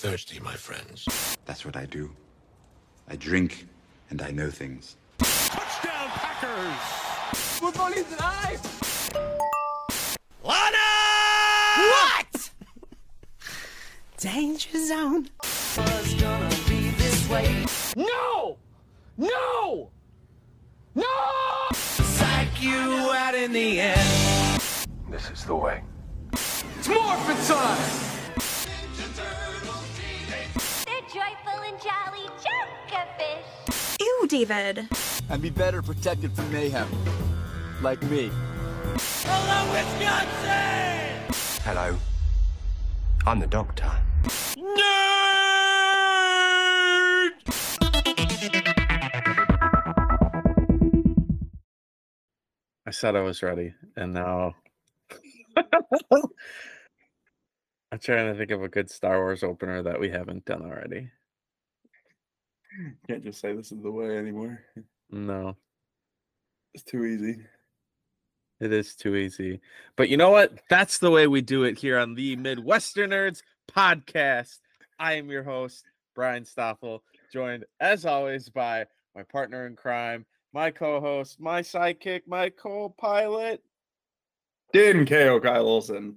thirsty, my friends. That's what I do. I drink and I know things. Touchdown Packers! Look on his eyes! Lana! What? Danger zone. Was gonna be this way. No! No! No! Psych you out in the end. This is the way. It's morphin' time! They're joyful and jolly jellyfish. Ew, David. And be better protected from mayhem. Like me. Hello, Wisconsin! Hello. I'm the doctor. No! I said I was ready, and now I'm trying to think of a good Star Wars opener that we haven't done already. Can't just say this is the way anymore. No, It's too easy. it is too easy. But you know what? That's the way we do it here on the MidwesterNerds podcast. I am your host, Brian Stoffel, joined as always by my partner in crime, my co-host, my sidekick, my co-pilot. Din KO Kyle Olsen.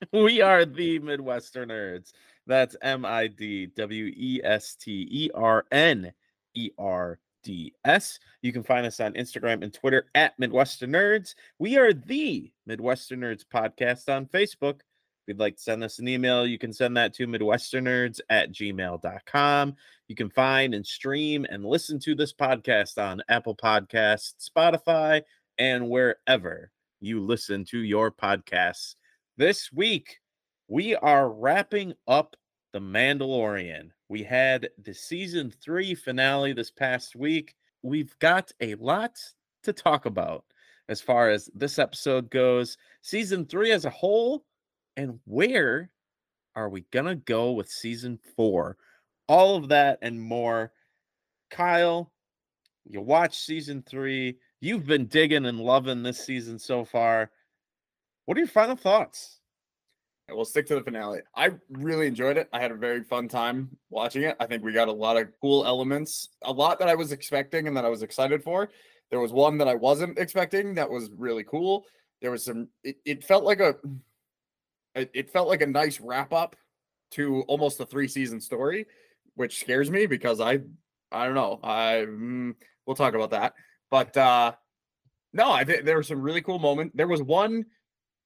We are the MidwesterNerds. That's M I D W E S T E R N E R D S. You can find us on Instagram and Twitter at Midwestern Nerds. We are the Midwestern Nerds podcast on Facebook. If you'd like to send us an email, you can send that to midwesternerds at gmail.com. You can find and stream and listen to this podcast on Apple Podcasts, Spotify, and wherever you listen to your podcasts. This week, we are wrapping up The Mandalorian. We had the season three finale this past week. We've got a lot to talk about as far as this episode goes, season three as a whole, and where are we going to go with season four? All of that and more. Kyle, you watch season three. You've been digging and loving this season so far. What are your final thoughts? We'll stick to the finale. I really enjoyed it. I had a very fun time watching it. I think we got a lot of cool elements, a lot that I was expecting and that I was excited for. There was one that I wasn't expecting that was really cool. There was some. It, it felt like a. It, it felt like a nice wrap up to almost a three season story, which scares me because I, I don't know. I mm, we'll talk about that, but uh no, I think there were some really cool moments. There was one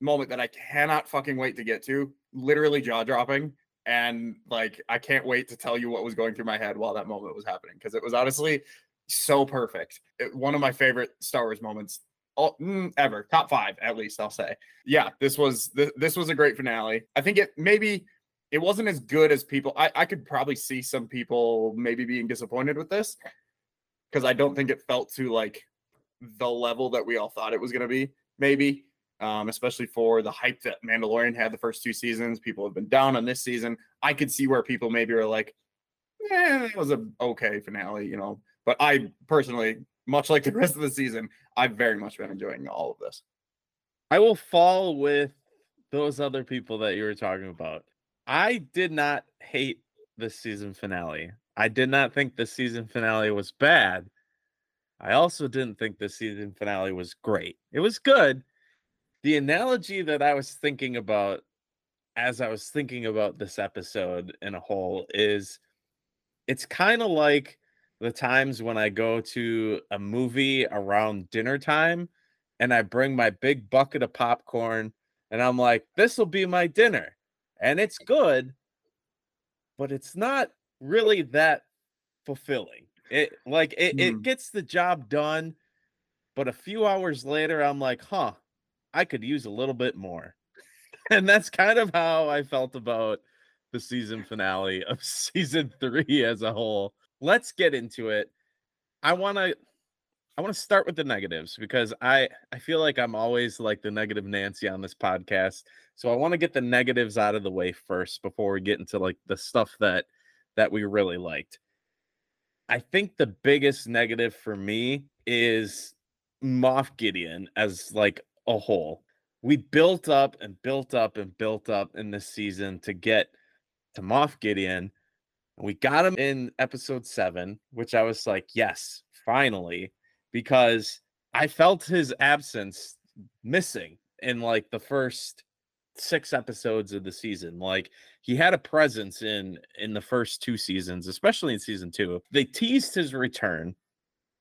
moment that I cannot fucking wait to get to, literally jaw dropping. And like, I can't wait to tell you what was going through my head while that moment was happening because it was honestly so perfect. It, one of my favorite Star Wars moments all, mm, ever, top five at least. I'll say, yeah, this was th- this was a great finale. I think it maybe it wasn't as good as people. I, I could probably see some people maybe being disappointed with this because I don't think it felt to like the level that we all thought it was going to be. Maybe um, especially for the hype that Mandalorian had the first two seasons. People have been down on this season. I could see where people maybe are like, eh, it was a okay finale, you know. But I personally, much like the rest of the season, I've very much been enjoying all of this. I will fall with those other people that you were talking about. I did not hate the season finale. I did not think the season finale was bad. I also didn't think the season finale was great. It was good. The analogy that I was thinking about as I was thinking about this episode in a whole is it's kind of like the times when I go to a movie around dinner time and I bring my big bucket of popcorn and I'm like, this will be my dinner. And it's good, but it's not really that fulfilling. It like it, it Mm. gets the job done, but a few hours later, I'm like, huh, I could use a little bit more. And that's kind of how I felt about the season finale of season three as a whole. Let's get into it. I want to I want to start with the negatives because I I feel like I'm always like the negative Nancy on this podcast. So I want to get the negatives out of the way first before we get into like the stuff that that we really liked. I think the biggest negative for me is Moff Gideon as like a whole. We built up and built up and built up in this season to get to Moff Gideon. and We got him in episode seven, which I was like, yes, finally, because I felt his absence missing in like the first six episodes of the season. Like he had a presence in in the first two seasons, especially in season two. They teased his return,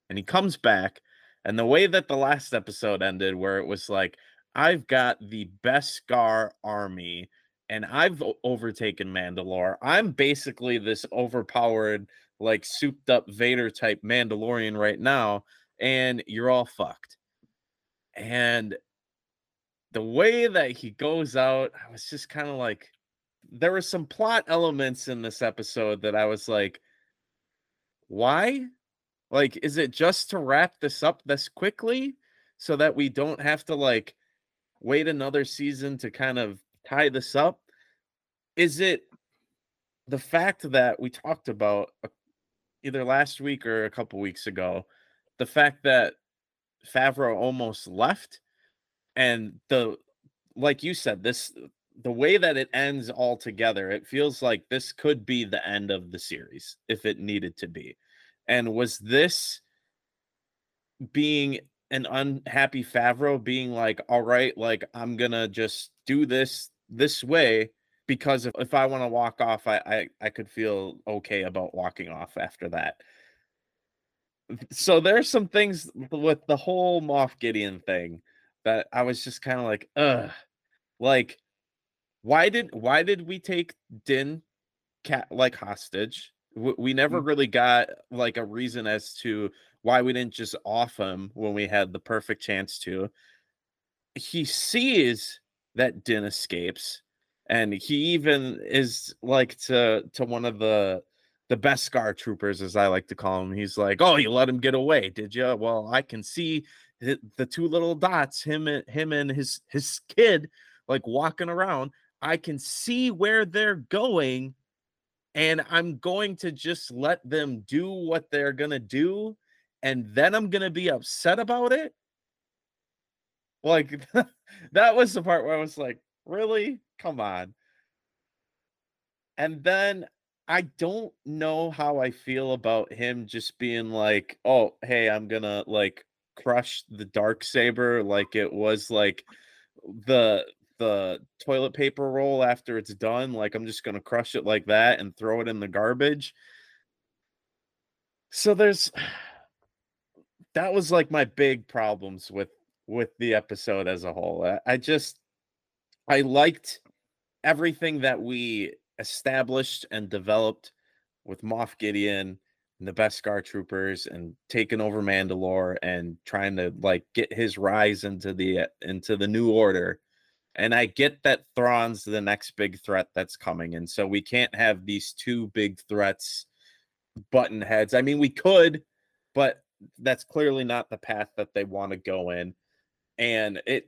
and he comes back. And the way that the last episode ended, where it was like, I've got the Beskar army and I've overtaken Mandalore. I'm basically this overpowered, like souped up Vader type Mandalorian right now, and you're all fucked. And the way that he goes out, I was just kind of like, there were some plot elements in this episode that I was like, why? Like, is it just to wrap this up this quickly so that we don't have to like wait another season to kind of tie this up? Is it the fact that we talked about uh, either last week or a couple weeks ago, the fact that Favreau almost left and the like you said this the way that it ends all together it feels like this could be the end of the series if it needed to be and was this being an unhappy Favreau being like all right like I'm to just do this this way because if, if I want to walk off I, I I could feel okay about walking off after that so there's some things with the whole Moff Gideon thing that I was just kind of like, ugh, like, why did why did we take Din cat like hostage? We never mm. really got like a reason as to why we didn't just off him when we had the perfect chance to. He sees that Din escapes, and he even is like to to one of the the Beskar troopers, as I like to call him. He's like, "Oh, you let him get away, did you?" Well, I can see the, the two little dots, him and him and his his kid, like walking around. I can see where they're going, and I'm going to just let them do what they're gonna do, and then I'm gonna be upset about it. Like that was the part where I was like, really? Come on. And then I don't know how I feel about him just being like, "Oh, hey, I'm gonna like crush the dark saber like it was like the the toilet paper roll after it's done. Like I'm just gonna crush it like that and throw it in the garbage." So there's that was like my big problems with with the episode as a whole. I, I just I liked everything that we established and developed with Moff Gideon and the Beskar troopers and taking over Mandalore and trying to like get his rise into the into the new order. And I get that Thrawn's the next big threat that's coming. And so we can't have these two big threats button heads. I mean, we could, but that's clearly not the path that they want to go in. And it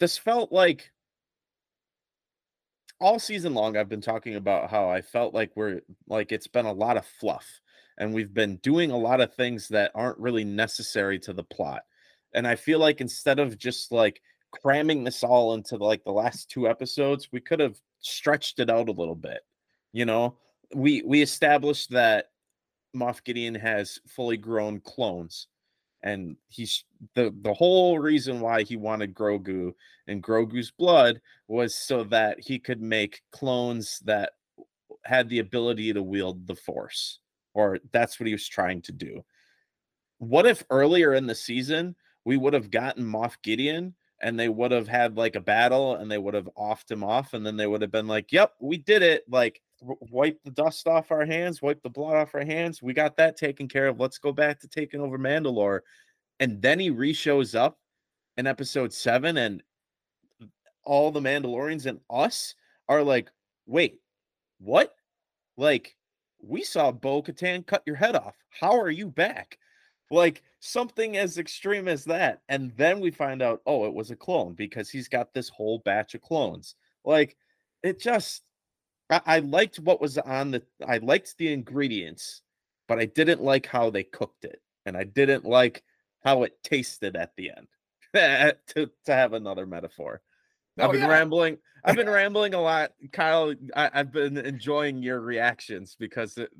this felt like all season long I've been talking about how I felt like we're like it's been a lot of fluff and we've been doing a lot of things that aren't really necessary to the plot. And I feel like instead of just like cramming this all into like the last two episodes, we could have stretched it out a little bit. You know, we we established that Moff Gideon has fully grown clones and he's the the whole reason why he wanted Grogu and Grogu's blood was so that he could make clones that had the ability to wield the force or that's what he was trying to do. What if earlier in the season we would have gotten Moff Gideon and they would have had like a battle and they would have offed him off and then they would have been like, "Yep, we did it." Like w- wipe the dust off our hands, wipe the blood off our hands. We got that taken care of. Let's go back to taking over Mandalore. And then he re-shows up in episode 7 and all the Mandalorians and us are like, "Wait, what?" Like we saw Bo Katan cut your head off. How are you back? Like something as extreme as that. And then we find out, oh, it was a clone because he's got this whole batch of clones. Like it just, I, I liked what was on the, I liked the ingredients, but I didn't like how they cooked it. And I didn't like how it tasted at the end, to, to have another metaphor. I've Oh, been yeah. rambling. I've been rambling a lot, Kyle. I, I've been enjoying your reactions because it,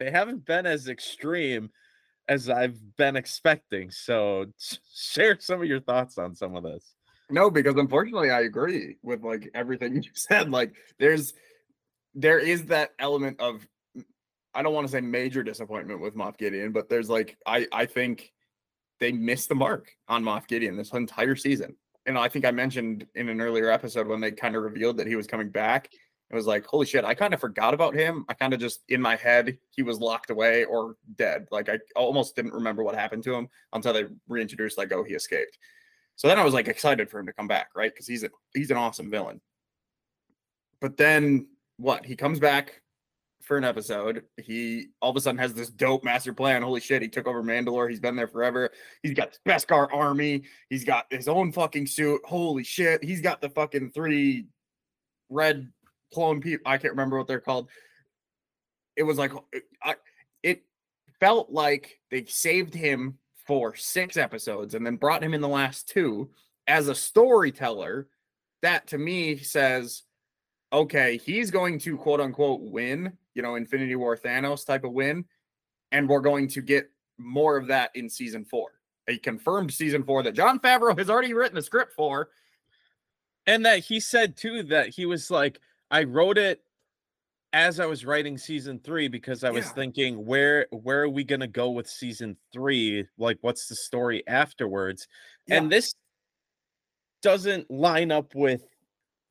they haven't been as extreme as I've been expecting. So share some of your thoughts on some of this. No, because unfortunately, I agree with like everything you said. Like, there's there is that element of I don't want to say major disappointment with Moff Gideon, but there's like I I think they missed the mark on Moff Gideon this entire season. And I think I mentioned in an earlier episode when they kind of revealed that he was coming back. It was like, holy shit, I kind of forgot about him. I kind of just in my head, he was locked away or dead. Like I almost didn't remember what happened to him until they reintroduced, like, oh, he escaped. So then I was like excited for him to come back, right? Because he's a he's an awesome villain. But then what? He comes back for an episode. He all of a sudden has this dope master plan. Holy shit, he took over Mandalore. He's been there forever. He's got the Beskar army. He's got his own fucking suit. Holy shit. He's got the fucking three red clone people. I can't remember what they're called. It was like it, I, it felt like they saved him for six episodes and then brought him in the last two as a storyteller. That to me says, okay, he's going to quote unquote win, you know, Infinity War Thanos type of win. And we're going to get more of that in season four. A confirmed season four that Jon Favreau has already written the script for. And that he said too that he was like, I wrote it as I was writing season three because I was Yeah. thinking, where where are we gonna go with season three? Like, what's the story afterwards? And this doesn't line up with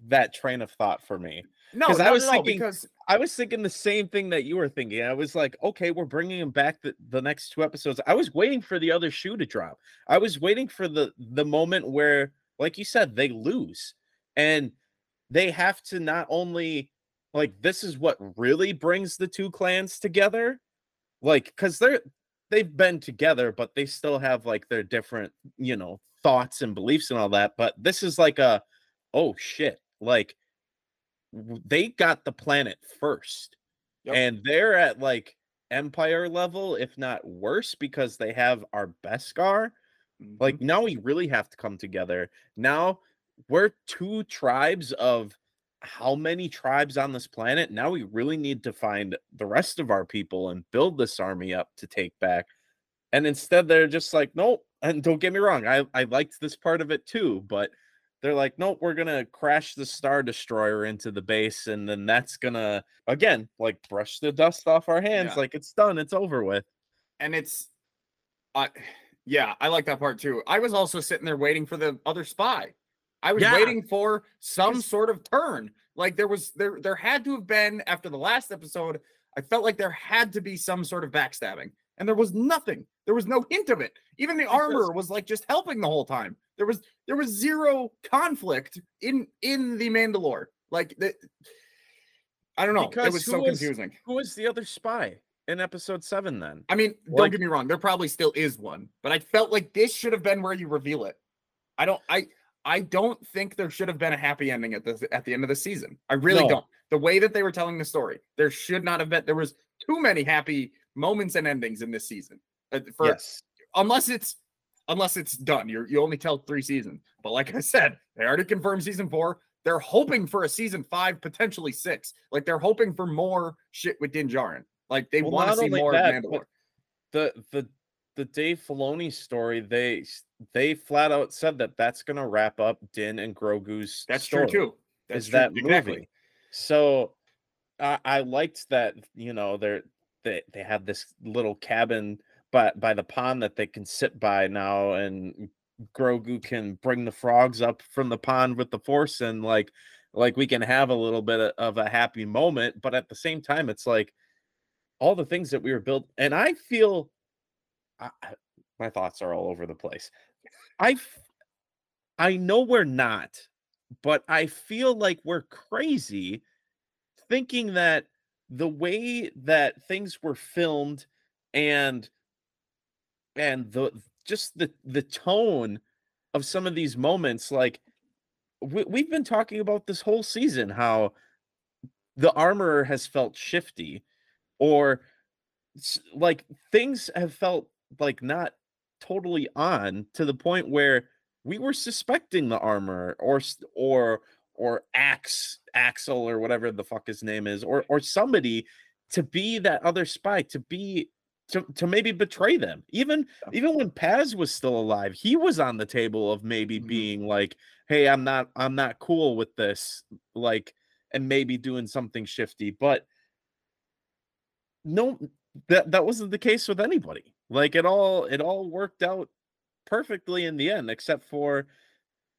that train of thought for me. No, 'Cause I was thinking- because I was thinking the same thing that you were thinking. I was like, okay, we're bringing him back the, the next two episodes. I was waiting for the other shoe to drop. I was waiting for the the moment where, like you said, they lose and they have to not only like this is what really brings the two clans together, like because they're they've been together, but they still have like their different, you know, thoughts and beliefs and all that. But this is like a oh shit, like they got the planet first Yep. and they're at like empire level if not worse because they have our beskar Mhm. like now we really have to come together now we're two tribes of how many tribes on this planet now we really need to find the rest of our people and build this army up to take back and instead they're just like nope and don't get me wrong i i liked this part of it too but they're like nope we're gonna crash the star destroyer into the base and then that's gonna again like brush the dust off our hands Yeah. like it's done it's over with and it's I yeah, I like that part too. I was also sitting there waiting for the other spy. I was Yeah. waiting for some sort of turn. Like there was there there had to have been after the last episode, I felt like there had to be some sort of backstabbing. And there was nothing. There was no hint of it. Even the armor was like just helping the whole time. There was there was zero conflict in in the Mandalore. Like the I don't know. Because it was so was- confusing. who was the other spy in episode seven then I mean, don't Like- get me wrong, there probably still is one, but I felt like this should have been where you reveal it. I don't I I don't think there should have been a happy ending at the at the end of the season. I really No. don't. The way that they were telling the story, there should not have been there was too many happy moments and endings in this season. Uh, For yes unless it's unless it's done. You you only tell 3 seasons. But like I said, they already confirmed season 4. They're hoping for a season 5, potentially 6. Like they're hoping for more shit with Din Djarin. Like they Well, want to see more that, of Mandalore. the the the Dave Filoni story, they they flat out said that that's gonna wrap up Din and Grogu's. That's story, true too. That's is true. that exactly. movie? So, I I liked that. You know, they're they they have this little cabin by by the pond that they can sit by now, and Grogu can bring the frogs up from the pond with the Force, and like like we can have a little bit of- of a happy moment. But at the same time, it's like all the things that we were built and i feel I, my thoughts are all over the place. I I know we're not but i feel like we're crazy thinking that the way that things were filmed and and the just the the tone of some of these moments like we, we've been talking about this whole season how the armorer has felt shifty or like things have felt like not totally on to the point where we were suspecting the armor or or or Axe Axel or whatever the fuck his name is, or or somebody to be that other spy, to be to, to maybe betray them. Even even when Paz was still alive, he was on the table of maybe Mhm. being like, "Hey, I'm not I'm not cool with this," like, and maybe doing something shifty. But no, that that wasn't the case with anybody. Like it all it all worked out perfectly in the end, except for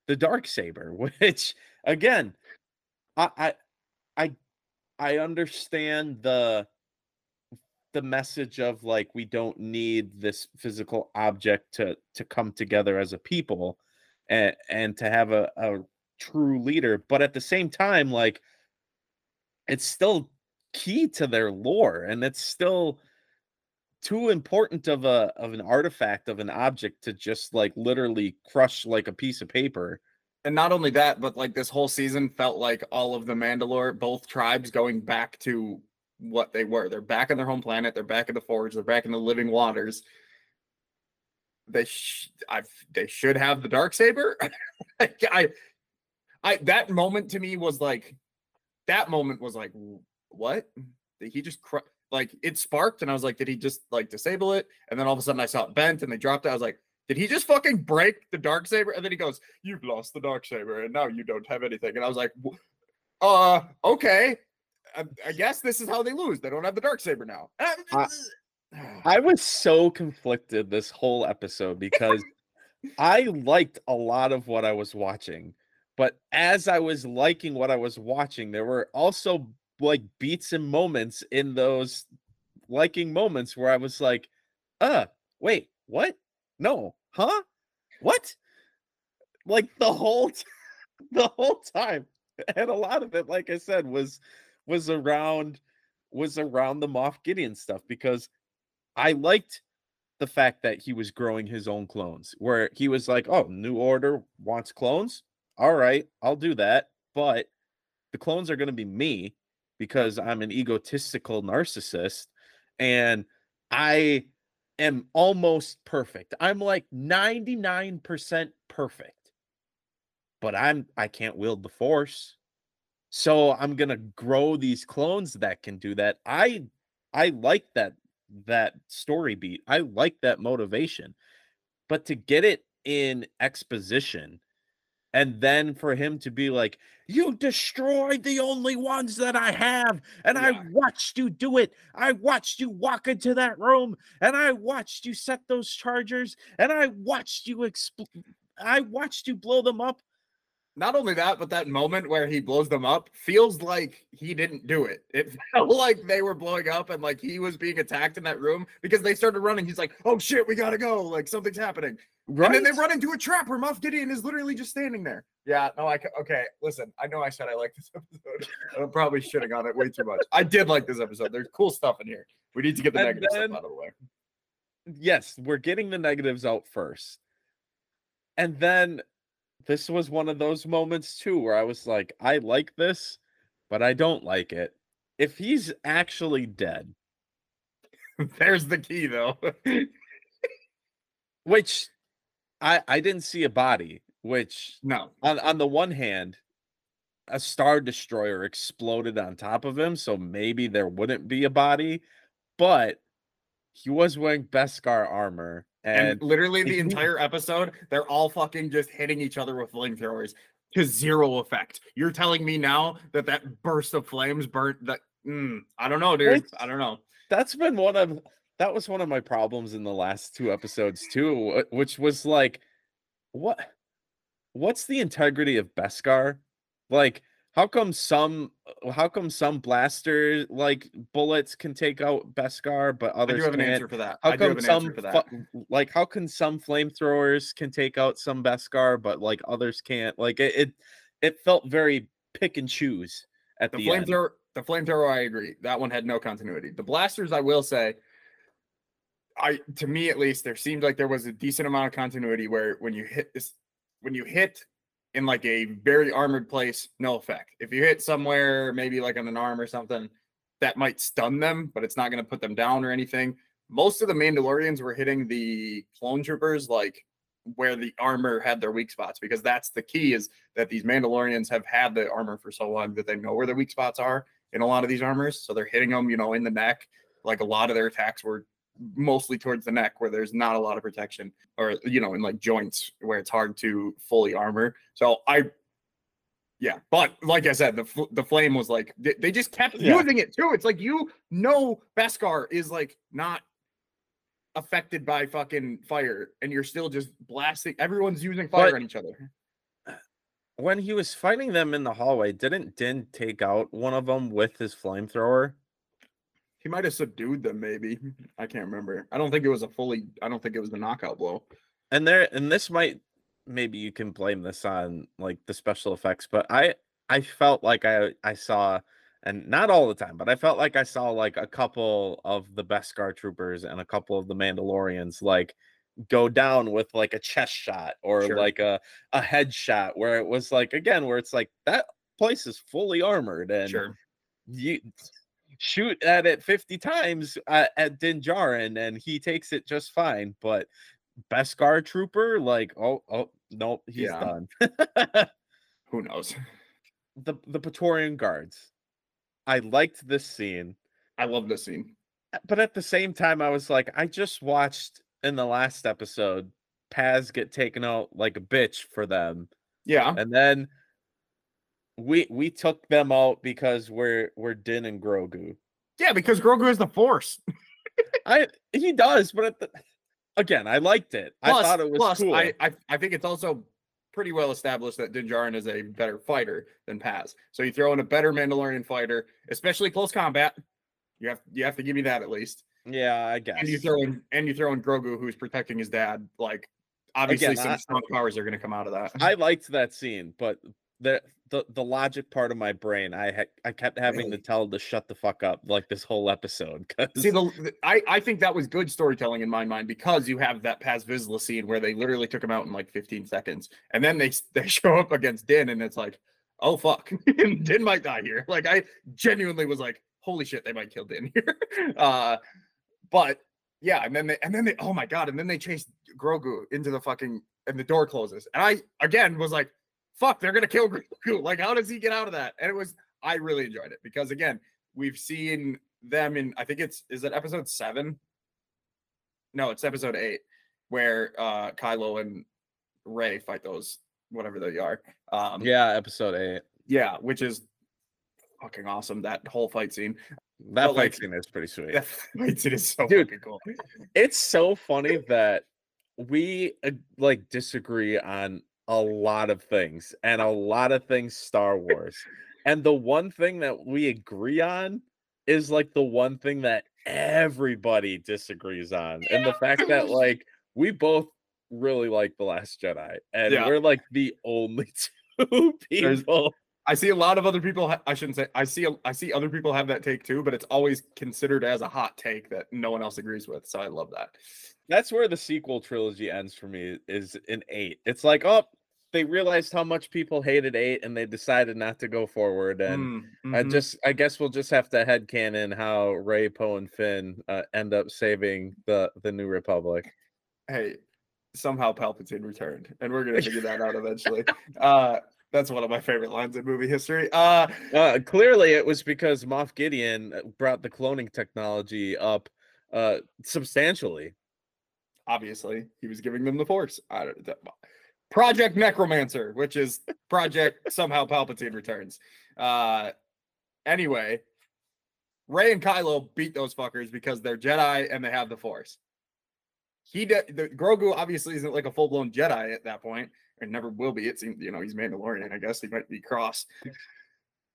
the dark saber, which again, I I I, I understand the the message of like we don't need this physical object to to come together as a people and and to have a, a true leader but at the same time like it's still key to their lore and it's still too important of a of an artifact of an object to just like literally crush like a piece of paper and not only that, but like this whole season felt like all of the Mandalore, both tribes going back to what they were. They're back on their home planet. They're back in the forge. They're back in the living waters. They, sh- I, they should have the dark saber. I, I, that moment to me was like, that moment was like, what? Did he just cr- like it sparked? And I was like, did he just like disable it? And then all of a sudden I saw it bent and they dropped it. I was like, did he just fucking break the dark saber? And then he goes, "You've lost the dark saber, and now you don't have anything." And I was like, "W- "Uh, okay. I, I guess this is how they lose. They don't have the dark saber now." I- I was so conflicted this whole episode because I liked a lot of what I was watching, but as I was liking what I was watching, there were also like beats and moments in those liking moments where I was like, uh, wait, what? No, huh? What? Like the whole t- the whole time. And a lot of it, like I said, was was around was around the Moff Gideon stuff because I liked the fact that he was growing his own clones, where he was like, "Oh, New Order wants clones. All right, I'll do that." But the clones are to be me because I'm an egotistical narcissist, and I am almost perfect. I'm like 99% perfect, but I'm I can't wield the Force, so I'm gonna grow these clones that can do that. I I like that that story beat. I like that motivation. But to get it in exposition and then for him to be like, You destroyed the only ones that I have, and I watched you do it. I watched you walk into that room, and I watched you set those chargers, and I watched you expl- I watched you blow them up. Not only that, but that moment where he blows them up feels like he didn't do it. It felt like they were blowing up and like he was being attacked in that room because they started running. He's like, "Oh shit, we gotta go! Like something's happening." Right? And then they run into a trap where Moff Gideon is literally just standing there. Yeah, no, I okay. Listen, I know I said I like this episode. I'm probably shitting on it way too much. I did like this episode. There's cool stuff in here. We need to get the And negative then- stuff out of the way. yes, we're getting the negatives out first. And then this was one of those moments too where I was like, I like this, but I don't like it. If he's actually dead, There's the key, though. which I I didn't see a body, which no, on on the one hand, a star destroyer exploded on top of him, so maybe there wouldn't be a body, but he was wearing Beskar armor and, and literally the entire episode, they're all fucking just hitting each other with flamethrowers to zero effect. You're telling me now that that burst of flames burnt that? Mm, I don't know, dude. It's- I don't know. that's been one of that was one of my problems in the last two episodes too which was like what what's the integrity of beskar like how come some uh, how come some blaster like bullets can take out beskar but others? I do have an can't answer for that. how I come an some answer for that. fu- like how can some flamethrowers can take out some beskar but like others can't like it it, it felt very pick and choose at The the, end. flamethrower, the flamethrower, I agree. That one had no continuity. The blasters, I will say, I to me at least, there seemed like there was a decent amount of continuity where when you hit this, when you hit in like a very armored place, no effect. If you hit somewhere, maybe like on an arm or something, that might stun them, but it's not going to put them down or anything. Most of the Mandalorians were hitting the clone troopers like where the armor had their weak spots because that's the key is that these Mandalorians have had the armor for so long that they know where their weak spots are in a lot of these armors. So they're hitting them, you know, in the neck. Like a lot of their attacks were mostly towards the neck where there's not a lot of protection or you know in like joints where it's hard to fully armor so i yeah but like i said the the flame was like they, they just kept Yeah. using it too it's like you know beskar is like not affected by fucking fire and you're still just blasting everyone's using fire But- on each other When he was fighting them in the hallway, didn't Din take out one of them with his flamethrower? He might have subdued them maybe. I can't remember. I don't think it was a fully i don't think it was the knockout blow. And there and this might maybe you can blame this on like the special effects but i i felt like i i saw and not all the time but i felt like i saw like a couple of the beskar troopers and a couple of the mandalorians like go down with like a chest shot or Sure. like a a head shot where it was like again where it's like that place is fully armored and sure. you shoot at it 50 times uh, at Din Djarin and he takes it just fine. But Beskar Trooper, like, oh, oh, nope, he's Yeah. done. who knows the the Praetorian Guards. I liked this scene, i love this scene but at the same time, I was like, I just watched in the last episode Paz get taken out like a bitch for them. yeah And then we we took them out because we're we're Din and Grogu. yeah because grogu is the force I he does, but at the, again, I liked it. I thought it was plus, cool. I, I I think it's also pretty well established that Din Djarin is a better fighter than Paz. So you throw in a better Mandalorian fighter, especially close combat. You have you have to give me that at least. yeah, I guess. And you throw in and you throw in Grogu, who's protecting his dad. Like obviously, Again, some I- strong powers are going to come out of that. I liked that scene, but the the the logic part of my brain, I ha- I kept having to tell to shut the fuck up like this whole episode. 'cause- See, the, I, I think that was good storytelling in my mind because you have that Paz Vizsla scene where they literally took him out in like 15 seconds, and then they they show up against Din, and it's like, oh fuck, Din might die here. Like I genuinely was like, holy shit, they might kill Din here. uh, but yeah, and then they and then they oh my god, and then they chase Grogu into the fucking and the door closes, and I again was like, fuck, they're gonna kill Grogu. Like how does he get out of that? And it was I really enjoyed it because again, we've seen them in I think it's is it episode seven? No, it's episode eight, where uh Kylo and Rey fight those whatever they are. Um yeah, episode eight. yeah, which is fucking awesome. That whole fight scene. That But, like, fight scene is pretty sweet. That fight scene is so Dude. fucking cool. It's so funny that we uh, like disagree on a lot of things and a lot of things Star Wars. and the one thing that we agree on is like the one thing that everybody disagrees on. And the fact that like we both really like The Last Jedi and Yeah. we're like the only two people. I see a lot of other people. Ha- I shouldn't say. I see. a- I see other people have that take too, but it's always considered as a hot take that no one else agrees with. So I love that. That's where the sequel trilogy ends for me is in 8. It's like, oh, they realized how much people hated 8 and they decided not to go forward and Mm, I mhm. just, I guess we'll just have to head headcanon how Rey, Poe, and Finn uh, end up saving the the New Republic. hey, somehow Palpatine returned, and we're gonna figure that out eventually. Uh, that's one of my favorite lines in movie history. Uh, Uh, clearly, it was because Moff Gideon uh, brought the cloning technology up uh, substantially. obviously, he was giving them the Force. I don't, that- Project Necromancer, which is Project somehow Palpatine returns. Uh, anyway, Rey and Kylo beat those fuckers because they're Jedi and they have the Force. He did. The, Grogu obviously isn't like a full blown Jedi at that point, and never will be. It seems you know he's Mandalorian. I guess he might be cross,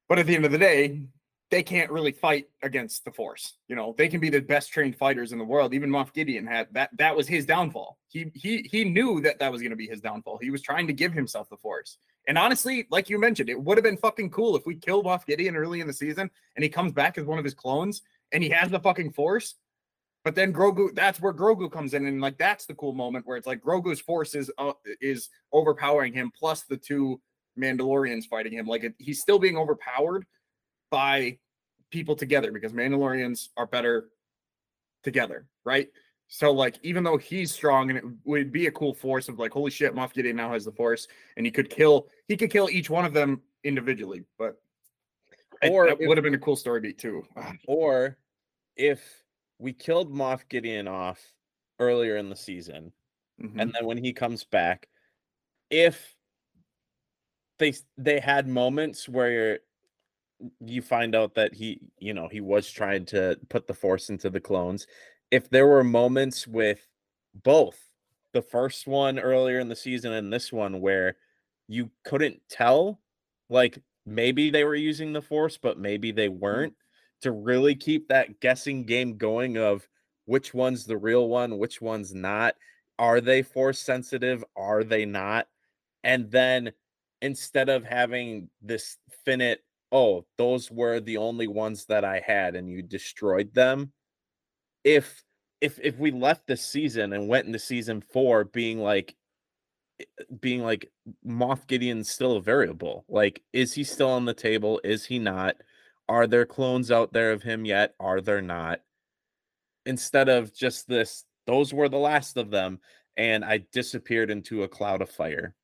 but at the end of the day, they can't really fight against the Force. You know, they can be the best trained fighters in the world. Even Moff Gideon had that. That was his downfall. He he he knew that that was going to be his downfall. He was trying to give himself the Force. And honestly, like you mentioned, it would have been fucking cool if we killed Moff Gideon early in the season and he comes back as one of his clones and he has the fucking Force. But then Grogu, that's where Grogu comes in, and like that's the cool moment where it's like Grogu's force is uh, is overpowering him, plus the two Mandalorians fighting him. Like it, he's still being overpowered by people together because Mandalorians are better together, right? So like even though he's strong and it would be a cool force of like holy shit, Moff Gideon now has the force and he could kill he could kill each one of them individually, but Or it would have been a cool story beat too. Ah, Or if we killed Moff Gideon off earlier in the season, mhm. and then when he comes back, if they they had moments where you find out that he, you know, he was trying to put the force into the clones. If there were moments with both the first one earlier in the season and this one where you couldn't tell, like maybe they were using the force, but maybe they weren't, to really keep that guessing game going of which one's the real one, which one's not. Are they force sensitive? Are they not? And then instead of having this finite, oh, those were the only ones that I had and you destroyed them. If if if we left the season and went into season four being like eh, eh, being like Moff Gideon's still a variable. Like, is he still on the table? Is he not? Are there clones out there of him yet? Are there not? Instead of just this, those were the last of them, and I disappeared into a cloud of fire.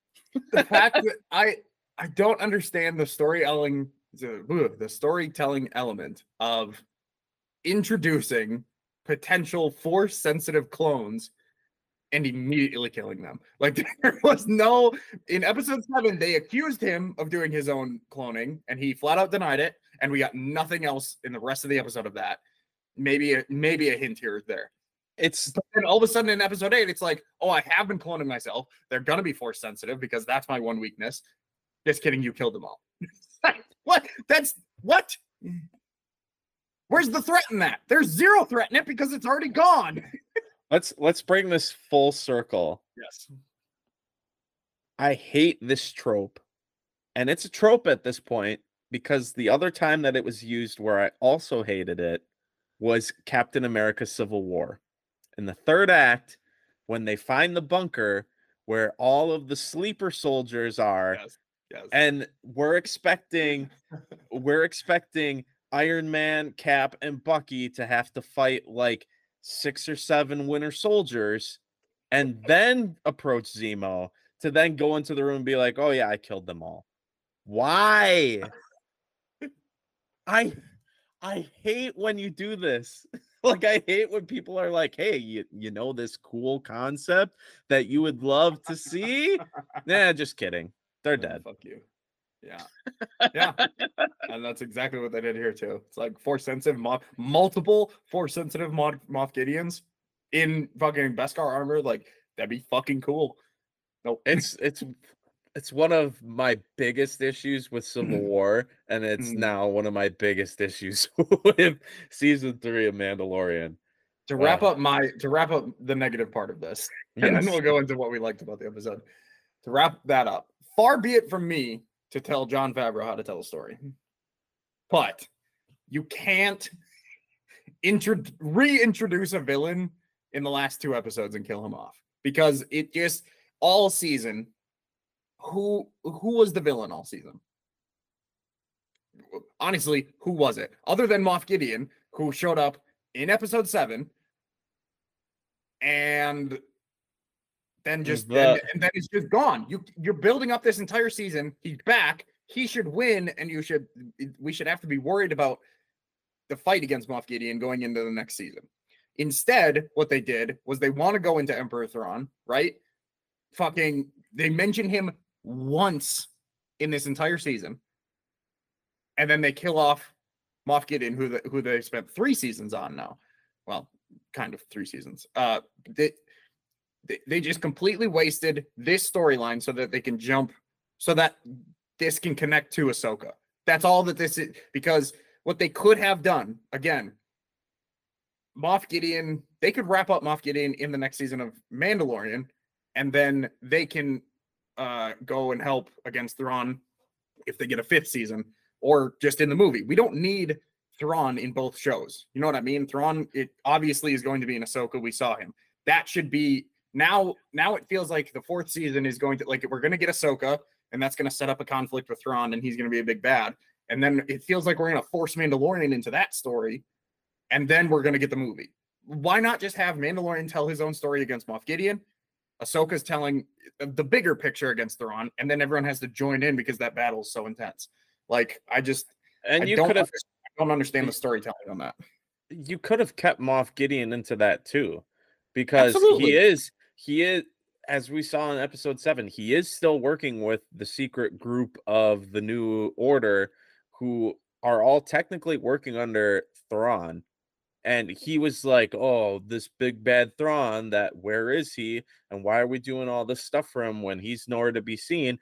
the fact that I I don't understand the storytelling the, the storytelling element of introducing potential force sensitive clones and immediately killing them. Like there was no in episode 7 they accused him of doing his own cloning and he flat out denied it and we got nothing else in the rest of the episode of that. Maybe a, maybe a hint here or there. It's then all of a sudden in episode eight, it's like, oh, I have been cloning myself. They're gonna be force sensitive because that's my one weakness. Just kidding, you killed them all. what? That's what? Mm. Where's the threat in that? There's zero threat in it because it's already gone. let's let's bring this full circle. Yes. I hate this trope. And it's a trope at this point because the other time that it was used where I also hated it was Captain America Civil War. In the third act, when they find the bunker where all of the sleeper soldiers are, Yes. Yes. and we're expecting we're expecting Iron Man, Cap, and Bucky to have to fight like six or seven Winter Soldiers, and then approach Zemo to then go into the room and be like, "Oh yeah, I killed them all." Why? I I hate when you do this. Like I hate when people are like, "Hey, you you know this cool concept that you would love to see?" nah, just kidding. They're Oh, dead. Fuck you. Yeah. Yeah. and that's exactly what they did here too. It's like force sensitive moth multiple force sensitive mod Moff Gideons in fucking Beskar armor. Like that'd be fucking cool. Nope. it's it's it's one of my biggest issues with Civil War, and it's Mm. now one of my biggest issues with season three of Mandalorian. to wrap Wow. up my to wrap up the negative part of this and then we'll go into what we liked about the episode to wrap that up far be it from me to tell jon favreau how to tell a story. But you can't intro- reintroduce a villain in the last two episodes and kill him off because it just all season who who was the villain all season? Honestly who was it? Other than moff gideon who showed up in episode 7 and then just then, and then it's just gone. You you're building up this entire season. He's back. He should win, and you should we should have to be worried about the fight against Moff Gideon going into the next season. Instead, what they did was they want to go into Emperor Thrawn, right? Fucking they mention him once in this entire season, and then they kill off Moff Gideon, who the, who they spent three seasons on now. Well, kind of three seasons. Uh, they, they just completely wasted this storyline so that they can jump, so that this can connect to Ahsoka. That's all that this is because what they could have done again. Moff Gideon, they could wrap up Moff Gideon in the next season of Mandalorian, and then they can uh go and help against Thrawn if they get a fifth season, or just in the movie. We don't need Thrawn in both shows. You know what I mean? Thrawn, it obviously is going to be in Ahsoka. We saw him. That should be now. Now it feels like the fourth season is going to like we're going to get Ahsoka, and that's going to set up a conflict with Thrawn, and he's going to be a big bad. And then it feels like we're going to force Mandalorian into that story, and then we're going to get the movie. why not just have Mandalorian tell his own story against Moff Gideon? Ahsoka's telling uh, the bigger picture against Thrawn, and then everyone has to join in because that battle is so intense. Like I just And I you could have I don't understand the storytelling on that. you could have kept Moff Gideon into that too, because Absolutely. he is he is as we saw in episode seven, he is still working with the secret group of the New Order, who are all technically working under Thrawn. And he was like, "Oh, this big bad Thrawn. That where is he? And why are we doing all this stuff for him when he's nowhere to be seen?"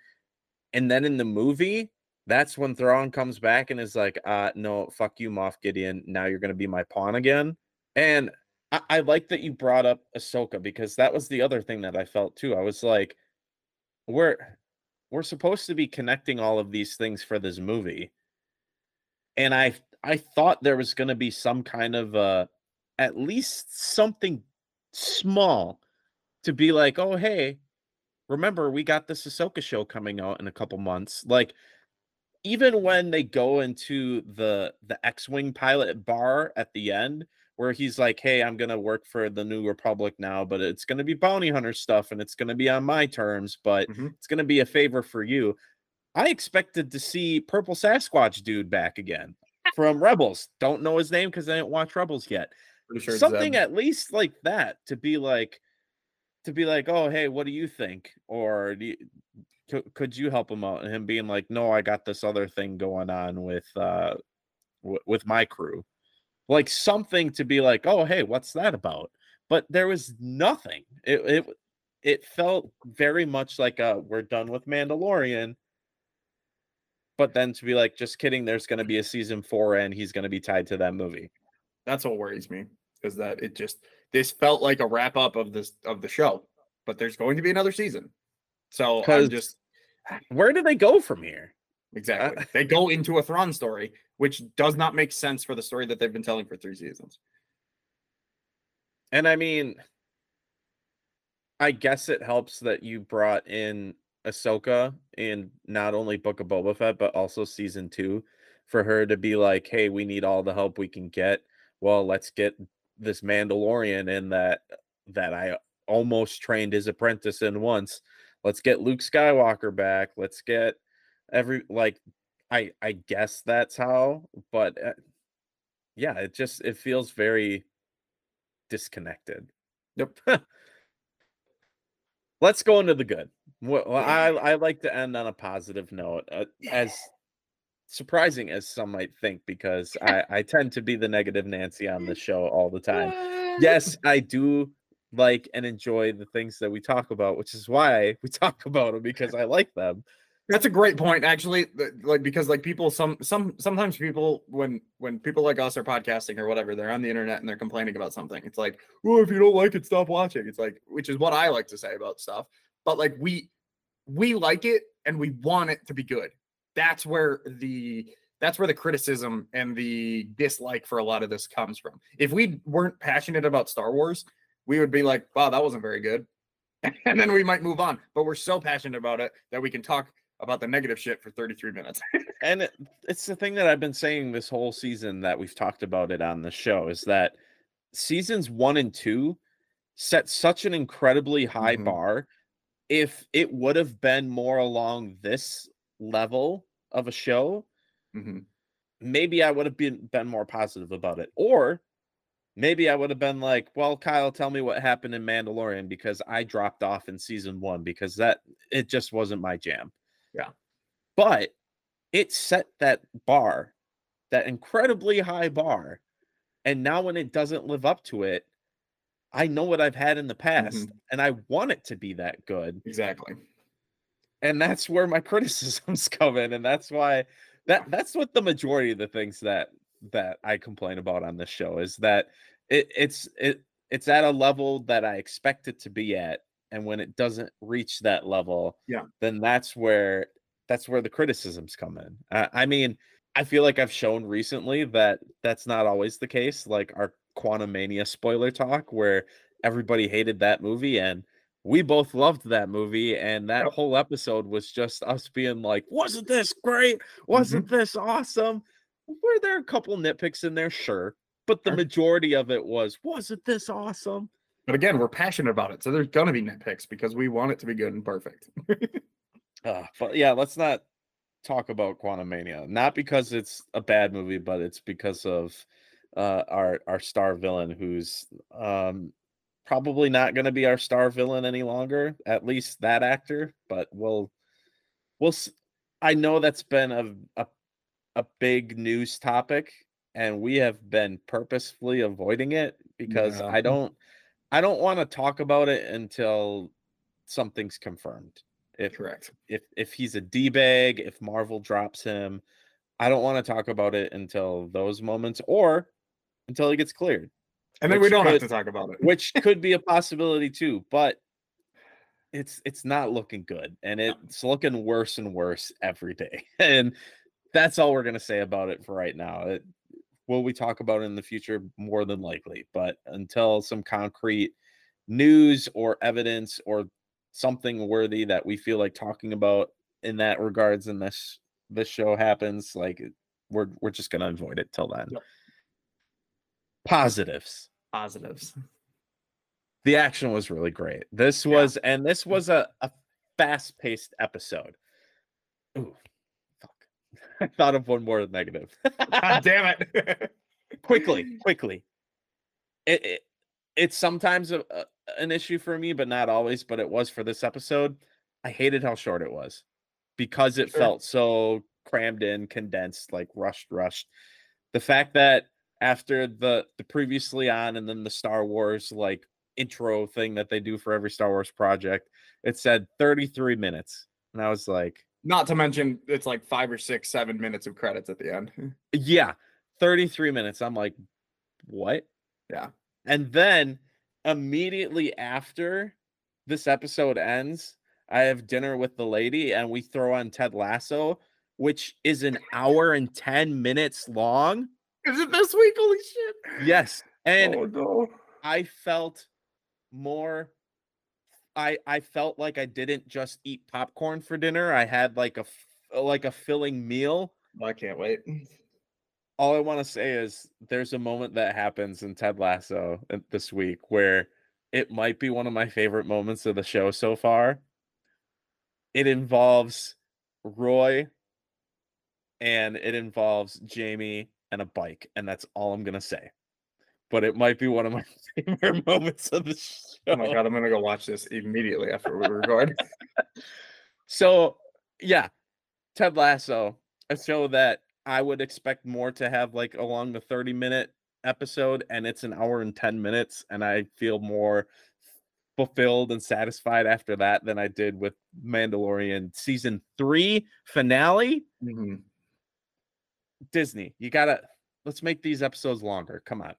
And then in the movie, that's when Thrawn comes back and is like, uh, no, fuck you, Moff Gideon. Now you're gonna be my pawn again. And I, I like that you brought up Ahsoka because that was the other thing that I felt too. I was like, we're we're supposed to be connecting all of these things for this movie. And I I thought there was gonna be some kind of uh at least something small to be like, oh hey, remember we got this Ahsoka show coming out in a couple months. Like even when they go into the the X-wing pilot bar at the end where he's like, "Hey, I'm going to work for the New Republic now, but it's going to be bounty hunter stuff and it's going to be on my terms, but Mhm. it's going to be a favor for you." I expected to see Purple Sasquatch dude back again from Rebels. Don't know his name cuz I didn't watch Rebels yet sure something at least like that to be like to be like oh hey what do you think or do you, could, could you help him out and him being like no i got this other thing going on with uh w- with my crew like something to be like oh hey what's that about? But there was nothing. It it, it felt very much like uh we're done with mandalorian. But then to be like just kidding there's going to be a season 4 and he's going to be tied to that movie. That's what worries me is that it just this felt like a wrap up of this of the show, but there's going to be another season. So I'm just where do they go from here exactly uh, they go into a Thrawn story, which does not make sense for the story that they've been telling for three seasons. And I mean, I guess it helps that you brought in Ahsoka in not only Book of Boba Fett, but also season two for her to be like, hey, we need all the help we can get. Well, let's get this Mandalorian in that that I almost trained his apprentice in once. Let's get Luke Skywalker back. Let's get every like I I guess that's how, but uh, yeah, it just it feels very disconnected. Yep. Let's go into the good. Well, I I like to end on a positive note, uh, as surprising as some might think, because I I tend to be the negative Nancy on the show all the time. Yes, I do like and enjoy the things that we talk about, which is why we talk about them because I like them. That's a great point, actually. Like because like people, some some sometimes people when when people like us are podcasting or whatever, they're on the internet and they're complaining about something. It's like, well, if you don't like it, stop watching. It's like, which is what I like to say about stuff. But like we we like it and we want it to be good. That's where the that's where the criticism and the dislike for a lot of this comes from. If we weren't passionate about Star Wars, we would be like, wow, that wasn't very good. And then we might move on. But we're so passionate about it that we can talk about the negative shit for 33 minutes. and it, it's the thing that I've been saying this whole season that we've talked about it on the show is that seasons one and two set such an incredibly high Mhm. bar. If it would have been more along this level of a show, Mhm. maybe I would have been been more positive about it. Or maybe I would have been like, well, Kyle, tell me what happened in Mandalorian because I dropped off in season one because that it just wasn't my jam. Yeah. But it set that bar, that incredibly high bar. And now when it doesn't live up to it, I know what I've had in the past mm-hmm. and I want it to be that good Exactly. and that's where my criticisms come in and that's why that that's what the majority of the things that that i complain about on this show is that it it's it it's at a level that i expect it to be at and when it doesn't reach that level Yeah. then that's where that's where the criticisms come in i, I mean i feel like i've shown recently that that's not always the case like our Quantumania spoiler talk where everybody hated that movie and we both loved that movie and that Yep. whole episode was just us being like wasn't this great mm-hmm. wasn't this awesome were there a couple nitpicks in there sure but the majority of it was, wasn't this awesome? But again, we're passionate about it, so there's gonna be nitpicks because we want it to be good and perfect. Uh, but yeah, let's not talk about Quantumania. Not because it's a bad movie, but it's because of uh, our our star villain, who's um, probably not going to be our star villain any longer. At least that actor. But we'll we'll. s- I know that's been a a, a big news topic, and we have been purposefully avoiding it because Yeah. I don't I don't want to talk about it until something's confirmed. If Correct. if if he's a d bag, if Marvel drops him, I don't want to talk about it until those moments or until he gets cleared, And then we don't have to talk about it. which could be a possibility too. But it's it's not looking good, and it's looking worse and worse every day. And that's all we're gonna say about it for right now. It, will we talk about in the future? More than likely, but until some concrete news or evidence or something worthy that we feel like talking about in that regards in this this show happens, like we're we're just gonna avoid it till then. Yep. Positives Positives. the action was really great. This Yeah. was and this was a, a fast paced episode. Ooh. I thought of one more negative. God damn it. quickly, quickly. It, it it's sometimes a, a- an issue for me, but not always. But it was for this episode. I hated how short it was because it Sure. felt so crammed in, condensed, like rushed, rushed. The fact that after the the previously on and then the Star Wars like intro thing that they do for every Star Wars project, it said 33 minutes. And I was like, Not to mention it's like five or six, seven minutes of credits at the end. Yeah, 33 minutes. I'm like, what? Yeah. And then immediately after this episode ends, I have dinner with the lady and we throw on Ted Lasso, which is an hour and 10 minutes long. Is it this week? Holy shit. Yes. And oh no. I felt more I I felt like I didn't just eat popcorn for dinner. I had like a f- like a filling meal I can't wait. all I want to say is there's a moment that happens in Ted Lasso uh, this week where it might be one of my favorite moments of the show so far. It involves Roy and it involves Jamie and a bike, and that's all I'm gonna say. But it might be one of my favorite moments of the show. Oh my god, I'm gonna go watch this immediately after we record. So yeah, Ted Lasso, a show that I would expect more to have like along the 30 minute episode, and it's an hour and 10 minutes, and I feel more fulfilled and satisfied after that than I did with Mandalorian season three finale. Mhm. Disney, you gotta let's make these episodes longer. Come on.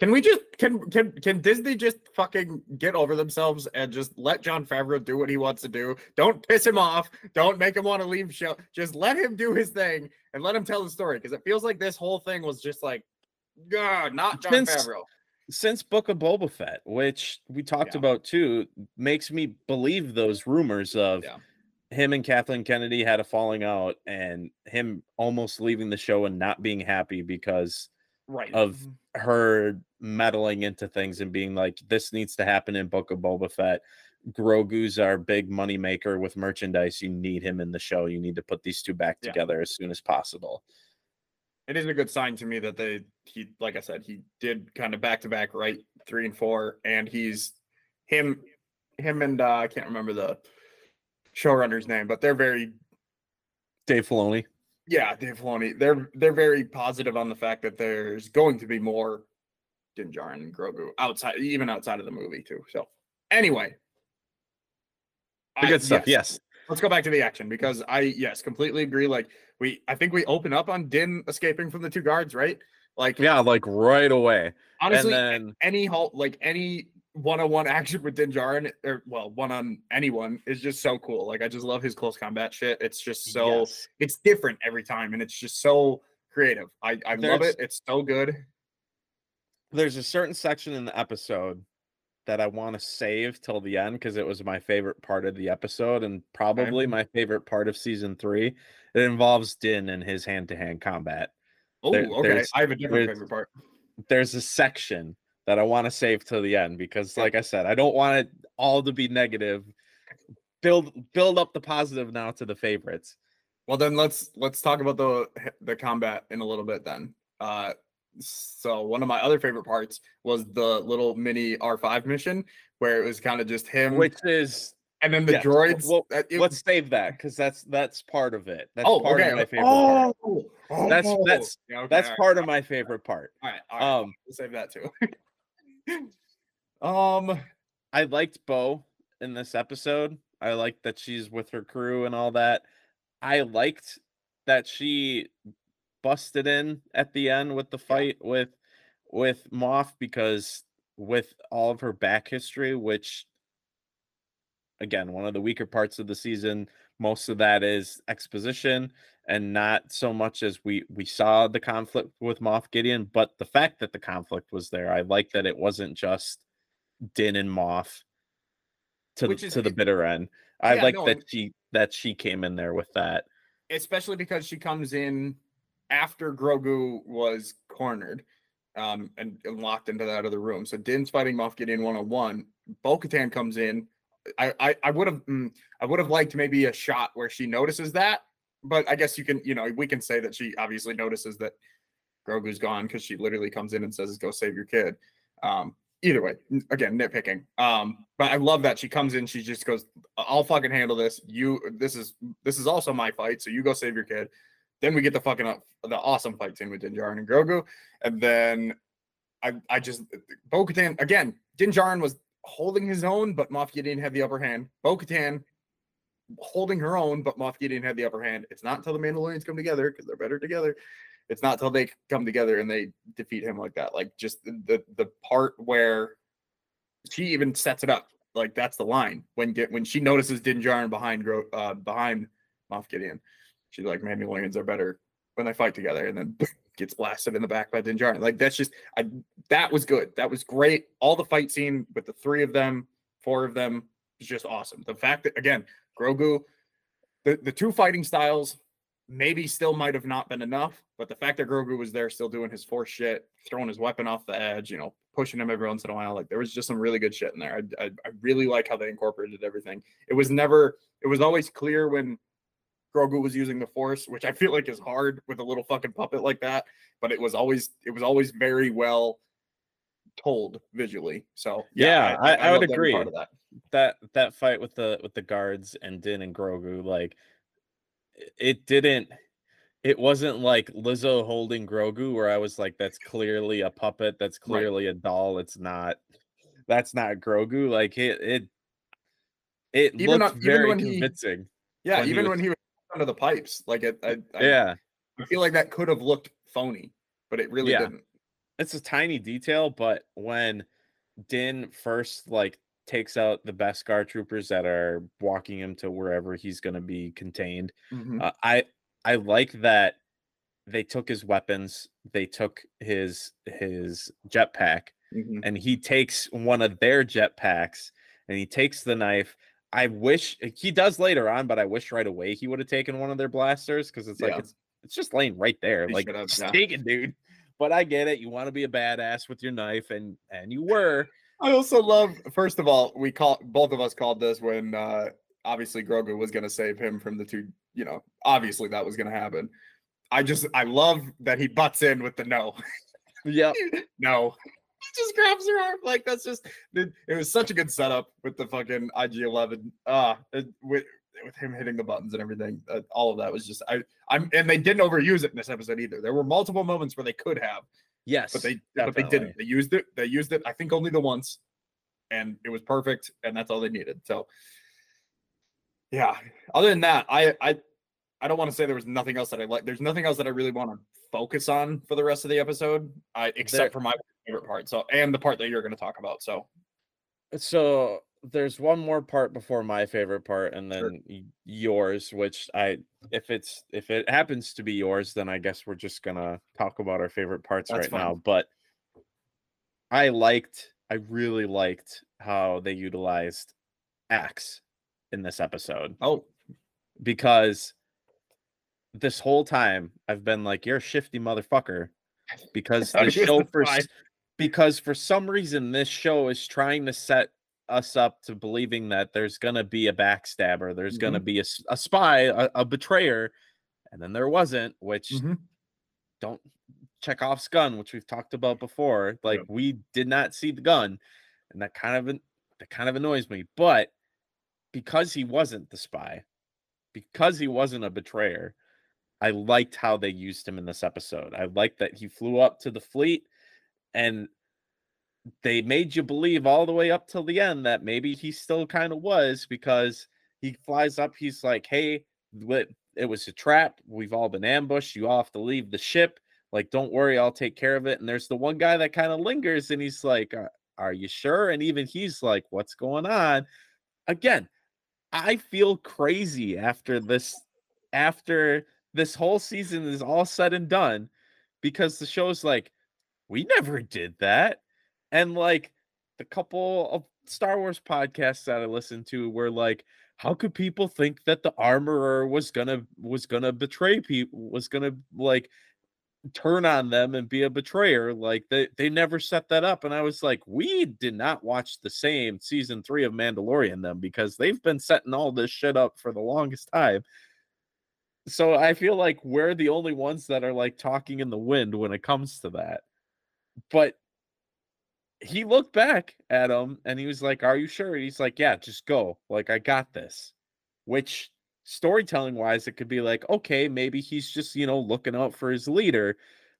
Can we just can can can Disney just fucking get over themselves and just let Jon Favreau do what he wants to do? Don't piss him off. Don't make him want to leave the show. Just let him do his thing and let him tell the story because it feels like this whole thing was just like, God, not Jon Since- Favreau. since Book of Boba Fett, which we talked Yeah. about too, makes me believe those rumors of Yeah. him and Kathleen Kennedy had a falling out and him almost leaving the show and not being happy because Right. of her meddling into things and being like, this needs to happen in Book of Boba Fett. Grogu's our big money maker with merchandise. You need him in the show. You need to put these two back Yeah. together as soon as possible. It isn't a good sign to me that they he like I said he did kind of back to back right three and four and he's him him and uh, I can't remember the showrunner's name but they're very Dave Filoni. Yeah Dave Filoni they're they're very positive on the fact that there's going to be more Din Djarin and Grogu outside even outside of the movie too so anyway The I- good stuff. Yes. let's go back to the action because I yes completely agree like we I think we open up on Din escaping from the two guards right like Yeah, like right away. honestly and then any halt like any one-on-one action with Din Djarin or well one on anyone is just so cool. Like I just love his close combat shit. It's just so Yes. it's different every time and it's just so creative. I I love it. It's so good. There's a certain section in the episode that I want to save till the end because it was my favorite part of the episode and probably my favorite part of season three. It involves Din and his hand to hand combat. oh There- okay. I have a different favorite part. there's a section that I want to save to the end because, like I said, I don't want it all to be negative. Build build up the positive now to the favorites. Well, then let's let's talk about the the combat in a little bit. Then, uh, so one of my other favorite parts was the little mini R5 mission where it was kind of just him, Which is and then the yeah, droids. well, it- let's save that because that's that's part of it. That's oh, part okay. of my favorite part. oh, That's- oh, that's- yeah, okay, That's all right, part of my favorite part. All right, all right. Um, we'll save that too. um, I liked Bo in this episode. I liked that she's with her crew and all that. I liked that she busted in at the end with the fight with with Moff because with all of her back history, which again, one of the weaker parts of the season, most of that is exposition and not so much as we we saw the conflict with Moff Gideon, but the fact that the conflict was there. I like that it wasn't just Din and Moff to Which the, is- to the bitter end. I Yeah, like no, that she that she came in there with that. especially because she comes in after Grogu was cornered um, and, and locked into that other room. So Din's fighting Moff Gideon one on one. Bo Katan comes in. I I, I would have mm, I would have liked maybe a shot where she notices that, but I guess you can you know we can say that she obviously notices that Grogu's gone because she literally comes in and says, "Go save your kid." Um, either way, again nitpicking. Um, but I love that she comes in. She just goes, "I'll fucking handle this. You this is this is also my fight. So you go save your kid." Then we get the fucking uh, the awesome fight scene with Din Djarin and Grogu, and then I I just Bo Katan again. Din Djarin was holding his own, but Moff Gideon had the upper hand. Bo Katan holding her own, but Moff Gideon had the upper hand. It's not until the Mandalorians come together because they're better together. It's not till they come together and they defeat him like that. Like just the the, the part where she even sets it up. Like that's the line when get when she notices Din Djarin behind Gro uh behind Moff Gideon. She's like, Mandalorians are better when they fight together, and then gets blasted in the back by Din Djarin. Like that's just I that was good. That was great. All the fight scene with the three of them, four of them was just awesome. The fact that again, Grogu, the, the two fighting styles maybe still might have not been enough, but the fact that Grogu was there still doing his force shit, throwing his weapon off the edge, you know, pushing him every once in a while, like there was just some really good shit in there. I, I, I really like how they incorporated everything. It was never, it was always clear when Grogu was using the force, which I feel like is hard with a little fucking puppet like that, but it was always, it was always very well told visually. So Yeah, I- I would loved every part agree. that. that that fight with the with the guards and Din and Grogu, like it didn't it wasn't like Lizzo holding Grogu where I was like, that's clearly a puppet, that's Right. clearly a doll. It's not that's not Grogu. Like it it it Even looked on- very when he- convincing. Yeah, when he even was- when he was under the pipes, like it, I, I, yeah. I feel like that could have looked phony, but it really Yeah. didn't. it's a tiny detail, but when Din first like takes out the Beskar troopers that are walking him to wherever he's going to be contained, Mhm. uh, I I like that they took his weapons, they took his his jetpack, Mhm. and he takes one of their jetpacks and he takes the knife. I wish he does later on, but I wish right away he would have taken one of their blasters because it's like Yeah. it's it's just laying right there. He like have, yeah. take it, dude. But I get it. You want to be a badass with your knife, and and you were. I also love. First of all, we call both of us called this when uh obviously Grogu was going to save him from the two. You know, obviously that was going to happen. I just I love that he butts in with the no, Yep. no. He just grabs her arm like that's just. It, it was such a good setup with the fucking IG Eleven. Uh it- with with him hitting the buttons and everything. Uh, all of that was just I I'm and they didn't overuse it in this episode either. There were multiple moments where they could have, Yes. but they but they didn't. They used it. They used it. I think only the once, and it was perfect. And that's all they needed. So, yeah. Other than that, I I I don't want to say there was nothing else that I like. There's nothing else that I really want to focus on for the rest of the episode, I except There- for my favorite part. So and the part that you're going to talk about. So So there's one more part before my favorite part, and then y- yours, which I if it's if it happens to be yours, then I guess we're just gonna talk about our favorite parts That's right fine. now. But I liked, I really liked how they utilized Axe in this episode oh because this whole time I've been like, you're a shifty motherfucker. because the he show the for spy. s- because for some reason this show is trying to set us up to believing that there's gonna be a backstabber, there's gonna be a, a spy, a, a betrayer, and then there wasn't, which Mhm. don't Chekhov's gun, which we've talked about before. Like we did not see the gun, and that kind of that kind of annoys me. But because he wasn't the spy, because he wasn't a betrayer, I liked how they used him in this episode. I liked that he flew up to the fleet and they made you believe all the way up till the end that maybe he still kind of was because he flies up. He's like, Hey, it was a trap. We've all been ambushed. You all have to leave the ship. Like, don't worry, I'll take care of it. And there's the one guy that kind of lingers and he's like, "Uh, Are you sure? And even he's like, What's going on? Again, I feel crazy after this, after this whole season is all said and done because the show's like, we never did that. And like the couple of Star Wars podcasts that I listened to were like, how could people think that the armorer was gonna was gonna betray people was gonna like turn on them and be a betrayer? Like they they never set that up and i was like we did not watch the same season three of mandalorian then because they've been setting all this shit up for the longest time. So i feel like we're the only ones that are like talking in the wind when it comes to that but he looked back at him and he was like are you sure? And he's like yeah just go. Like i got this. Which storytelling wise it could be like okay maybe he's just you know looking out for his leader.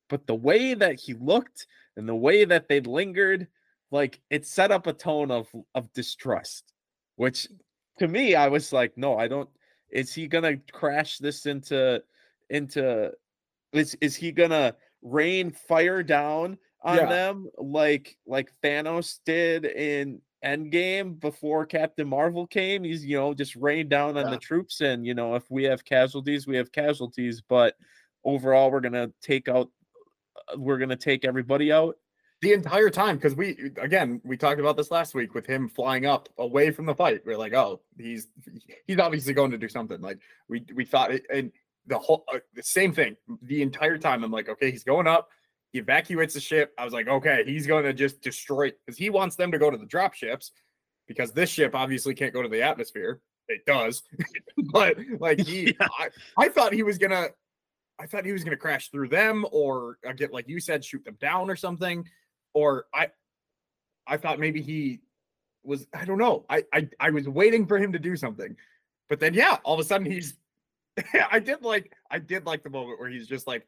But the way that he looked and the way that they lingered like it set up a tone of of distrust which to me i was like no i don't is he gonna crash this into into is is he gonna rain fire down on Yeah. them like like thanos did in endgame before captain marvel came he's you know just rained down on Yeah. the troops and you know if we have casualties we have casualties but overall we're gonna take out uh, we're gonna take everybody out the entire time because we again we talked about this last week with him flying up away from the fight we're like oh he's he's obviously going to do something like we we thought it and the whole uh, the same thing the entire time i'm like okay he's going up he evacuates the ship. I was like okay he's going to just destroy because he wants them to go to the drop ships because this ship obviously can't go to the atmosphere. It does. But like he I, I thought he was gonna I thought he was going to crash through them or uh, get, like you said, shoot them down or something. Or I, I thought maybe he was, I don't know. I, I, I was waiting for him to do something, but then, yeah, all of a sudden he's, I did like, I did like the moment where he's just like,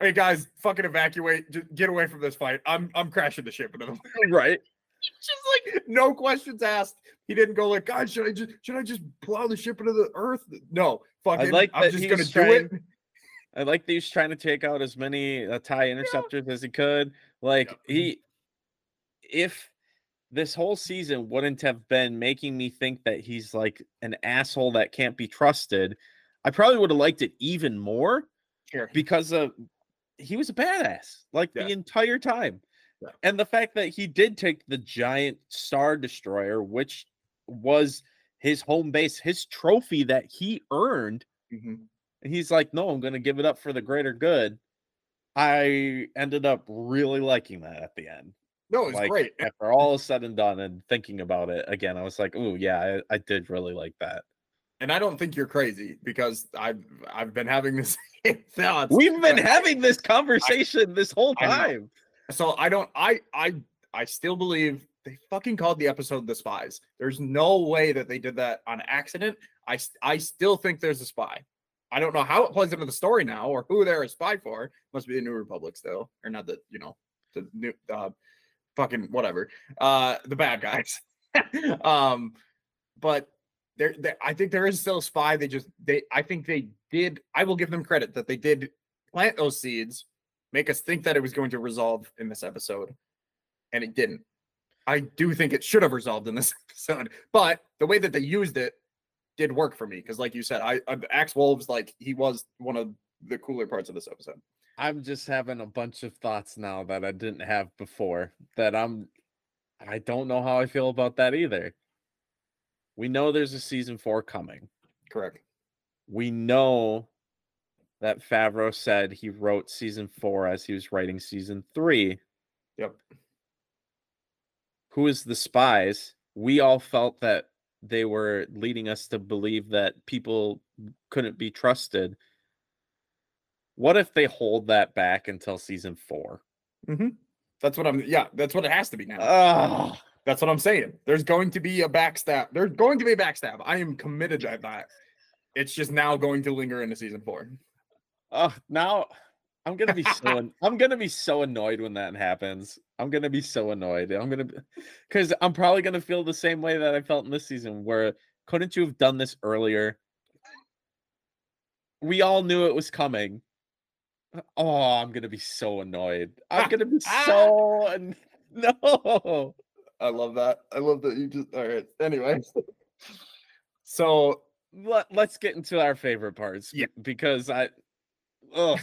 Hey guys, fucking evacuate, just get away from this fight. I'm, I'm crashing the ship into the right just like no questions asked. He didn't go like, God, should I just should I just plow the ship into the earth? No, fucking. like I'm just gonna was do it. I like that he was trying to take out as many uh, tie interceptors as he could. Like he, if this whole season wouldn't have been making me think that he's like an asshole that can't be trusted, I probably would have liked it even more Sure. because of he was a badass like Yeah. the entire time. Yeah. And the fact that he did take the giant star destroyer, which was his home base, his trophy that he earned Mhm. and he's like, no, I'm going to give it up for the greater good. I ended up really liking that at the end. No, it's Like, great. After all is said and done and thinking about it again, I was like, oh, yeah, I, I did really like that. And I don't think you're crazy because I've I've been having this same thoughts. We've been having this conversation this whole I time. So I don't I I I still believe they fucking called the episode the spies. There's no way that they did that on accident. I I still think there's a spy. I don't know how it plays into the story now or who they're a spy for. Must be the New Republic still, or not the you know the new uh fucking whatever uh the bad guys. um, but there, there I think there is still a spy. They just they I think they did. I will give them credit that they did plant those seeds make us think that it was going to resolve in this episode, and it didn't. I do think it should have resolved in this episode, but the way that they used it did work for me because, like you said, I, I Axe Woves like he was one of the cooler parts of this episode. I'm just having a bunch of thoughts now that I didn't have before that I'm I don't know how I feel about that either. We know there's a season 4 coming. Correct. We know that Favreau said he wrote season four as he was writing season three. Yep. Who is the spies? We all felt that they were leading us to believe that people couldn't be trusted. What if they hold that back until season four? Mm-hmm. That's what I'm. Yeah, that's what it has to be now. Oh, That's what I'm saying. There's going to be a backstab. There's going to be a backstab. I am committed to that. It's just now going to linger into season four. oh now I'm gonna be so I'm gonna be so annoyed when that happens. I'm gonna be so annoyed. I'm gonna because I'm probably gonna feel the same way that I felt in this season. Where couldn't you have done this earlier? We all knew it was coming. Oh, I'm gonna be so annoyed. I'm gonna be so no. I love that. I love that you just. All right. Anyway, so Let, let's get into our favorite parts. Yeah. Because I, ugh,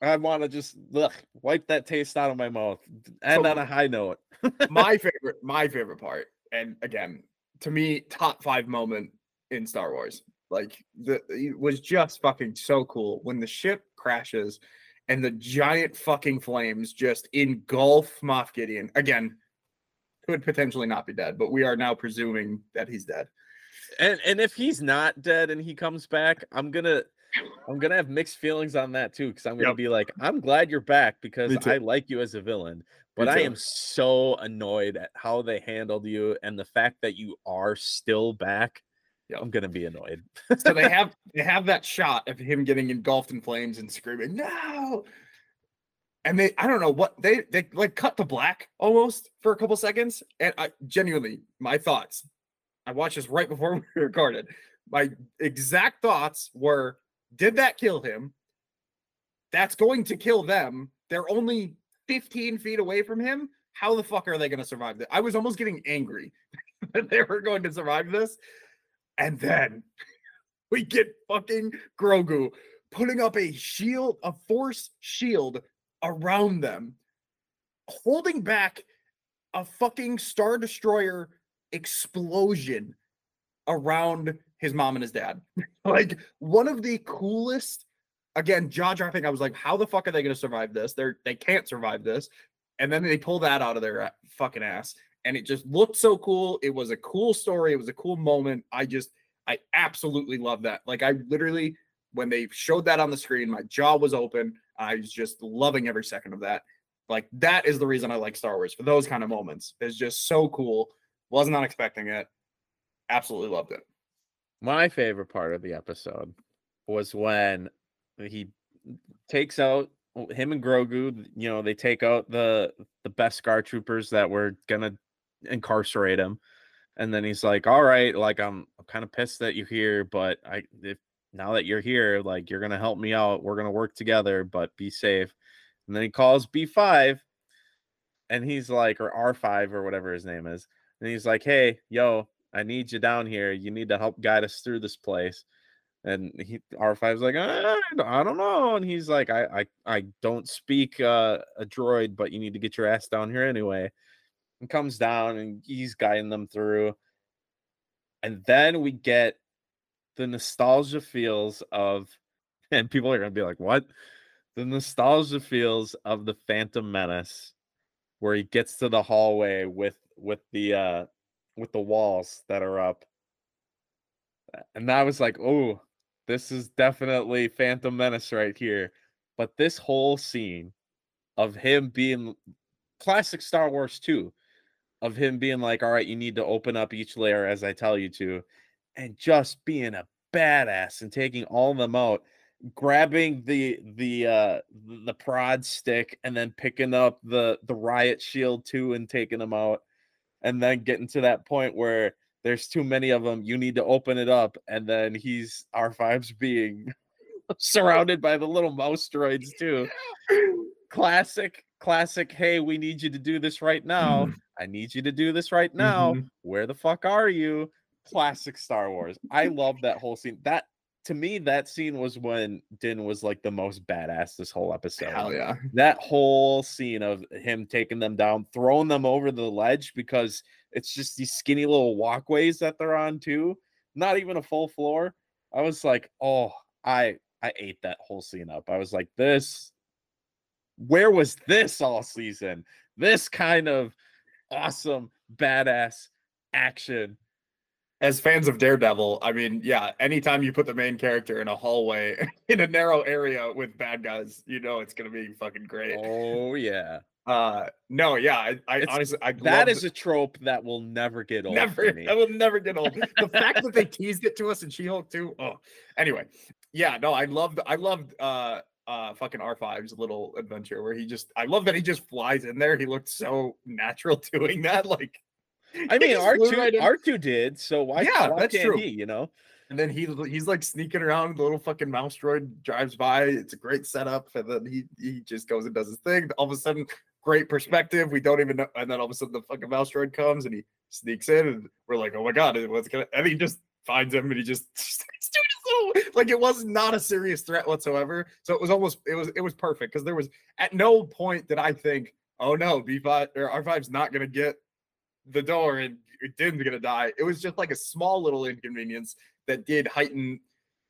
I want to just ugh, wipe that taste out of my mouth. And So- on a high note. my favorite, my favorite part, and again, to me, top five moment in Star Wars. Like the it was just fucking so cool when the ship crashes and the giant fucking flames just engulf Moff Gideon. Again, could potentially not be dead, but we are now presuming that he's dead. And and if he's not dead and he comes back, I'm gonna I'm gonna have mixed feelings on that too. Cause I'm gonna Yep. be like, I'm glad you're back because I like you as a villain. But I am so annoyed at how they handled you and the fact that you are still back. Yep. I'm gonna be annoyed. so they have they have that shot of him getting engulfed in flames and screaming no and they i don't know what they they like cut to black almost for a couple seconds and i genuinely my thoughts i watched this right before we recorded my exact thoughts were did that kill him? That's going to kill them. They're only 15 feet away from him. How the fuck are they going to survive this i was almost getting angry that they were going to survive this. And then we get fucking Grogu putting up a shield, a force shield around them, holding back a fucking Star Destroyer explosion around his mom and his dad. like one of the coolest, again, jaw dropping. I was like, how the fuck are they going to survive this? They're they can't survive this. And then they pull that out of their uh, fucking ass. And it just looked so cool. It was a cool story. It was a cool moment. I just I absolutely love that. Like I literally, when they showed that on the screen, my jaw was open. I was just loving every second of that. Like that is the reason I like Star Wars for those kind of moments. It's just so cool. Was not expecting it. Absolutely loved it. My favorite part of the episode was when he takes out him and Grogu. You know, they take out the the Beskar troopers that were gonna incarcerate him, and then he's like, "All right, like I'm, I'm kind of pissed that you're here, but I if now that you're here, like you're gonna help me out. We're gonna work together, but be safe." And then he calls B five, and he's like, or R five or whatever his name is, and he's like, "Hey, yo, I need you down here. You need to help guide us through this place." And he R5's like, I, I don't know. And he's like, I, I, I don't speak uh, a droid, but you need to get your ass down here anyway. And comes down and he's guiding them through. And then we get the nostalgia feels of, and people are gonna be like, what? The nostalgia feels of the Phantom Menace, where he gets to the hallway with with the uh with the walls that are up. And I was like, oh, this is definitely Phantom Menace right here. But this whole scene of him being classic Star Wars 2, of him being like, all right, you need to open up each layer as I tell you to, and just being a badass and taking all of them out, grabbing the the uh the prod stick and then picking up the the riot shield too and taking them out, and then getting to that point where there's too many of them. You need to open it up, and then he's R5's being surrounded by the little mouse droids too. Classic, classic. Hey, we need you to do this right now. I need you to do this right now. Mhm. Where the fuck are you? Classic Star Wars. I love that whole scene. That to me, that scene was when Din was like the most badass this whole episode Hell yeah. that whole scene of him taking them down, throwing them over the ledge because it's just these skinny little walkways that they're on too, not even a full floor. I was like, oh, I I ate that whole scene up. I was like, this where was this all season? This kind of awesome, badass action. As fans of Daredevil, I mean, yeah, anytime you put the main character in a hallway in a narrow area with bad guys, you know it's gonna be fucking great. Oh yeah. Uh no, yeah, I, I honestly I That loved- a trope that will never get old. never. I will never get old. the fact that they teased it to us in She-Hulk too. Oh, anyway, yeah, no, I loved I loved uh uh fucking R5's little adventure where he just I love that he just flies in there. He looked so natural doing that. Like I mean, R two. R two did, so why? Yeah, why that's can't true. He, you know, And then he he's like sneaking around. The little fucking mouse droid drives by. It's a great setup, and then he he just goes and does his thing. All of a sudden, great perspective. We don't even know. And then all of a sudden, the fucking mouse droid comes and he sneaks in, and we're like, oh my god, what's gonna? And he just finds him, and he just starts doing his little like it was not a serious threat whatsoever. So it was almost it was it was perfect because there was at no point did I think, oh no, B five or R 5s not gonna get the door and Din's gonna die. It was just like a small little inconvenience that did heighten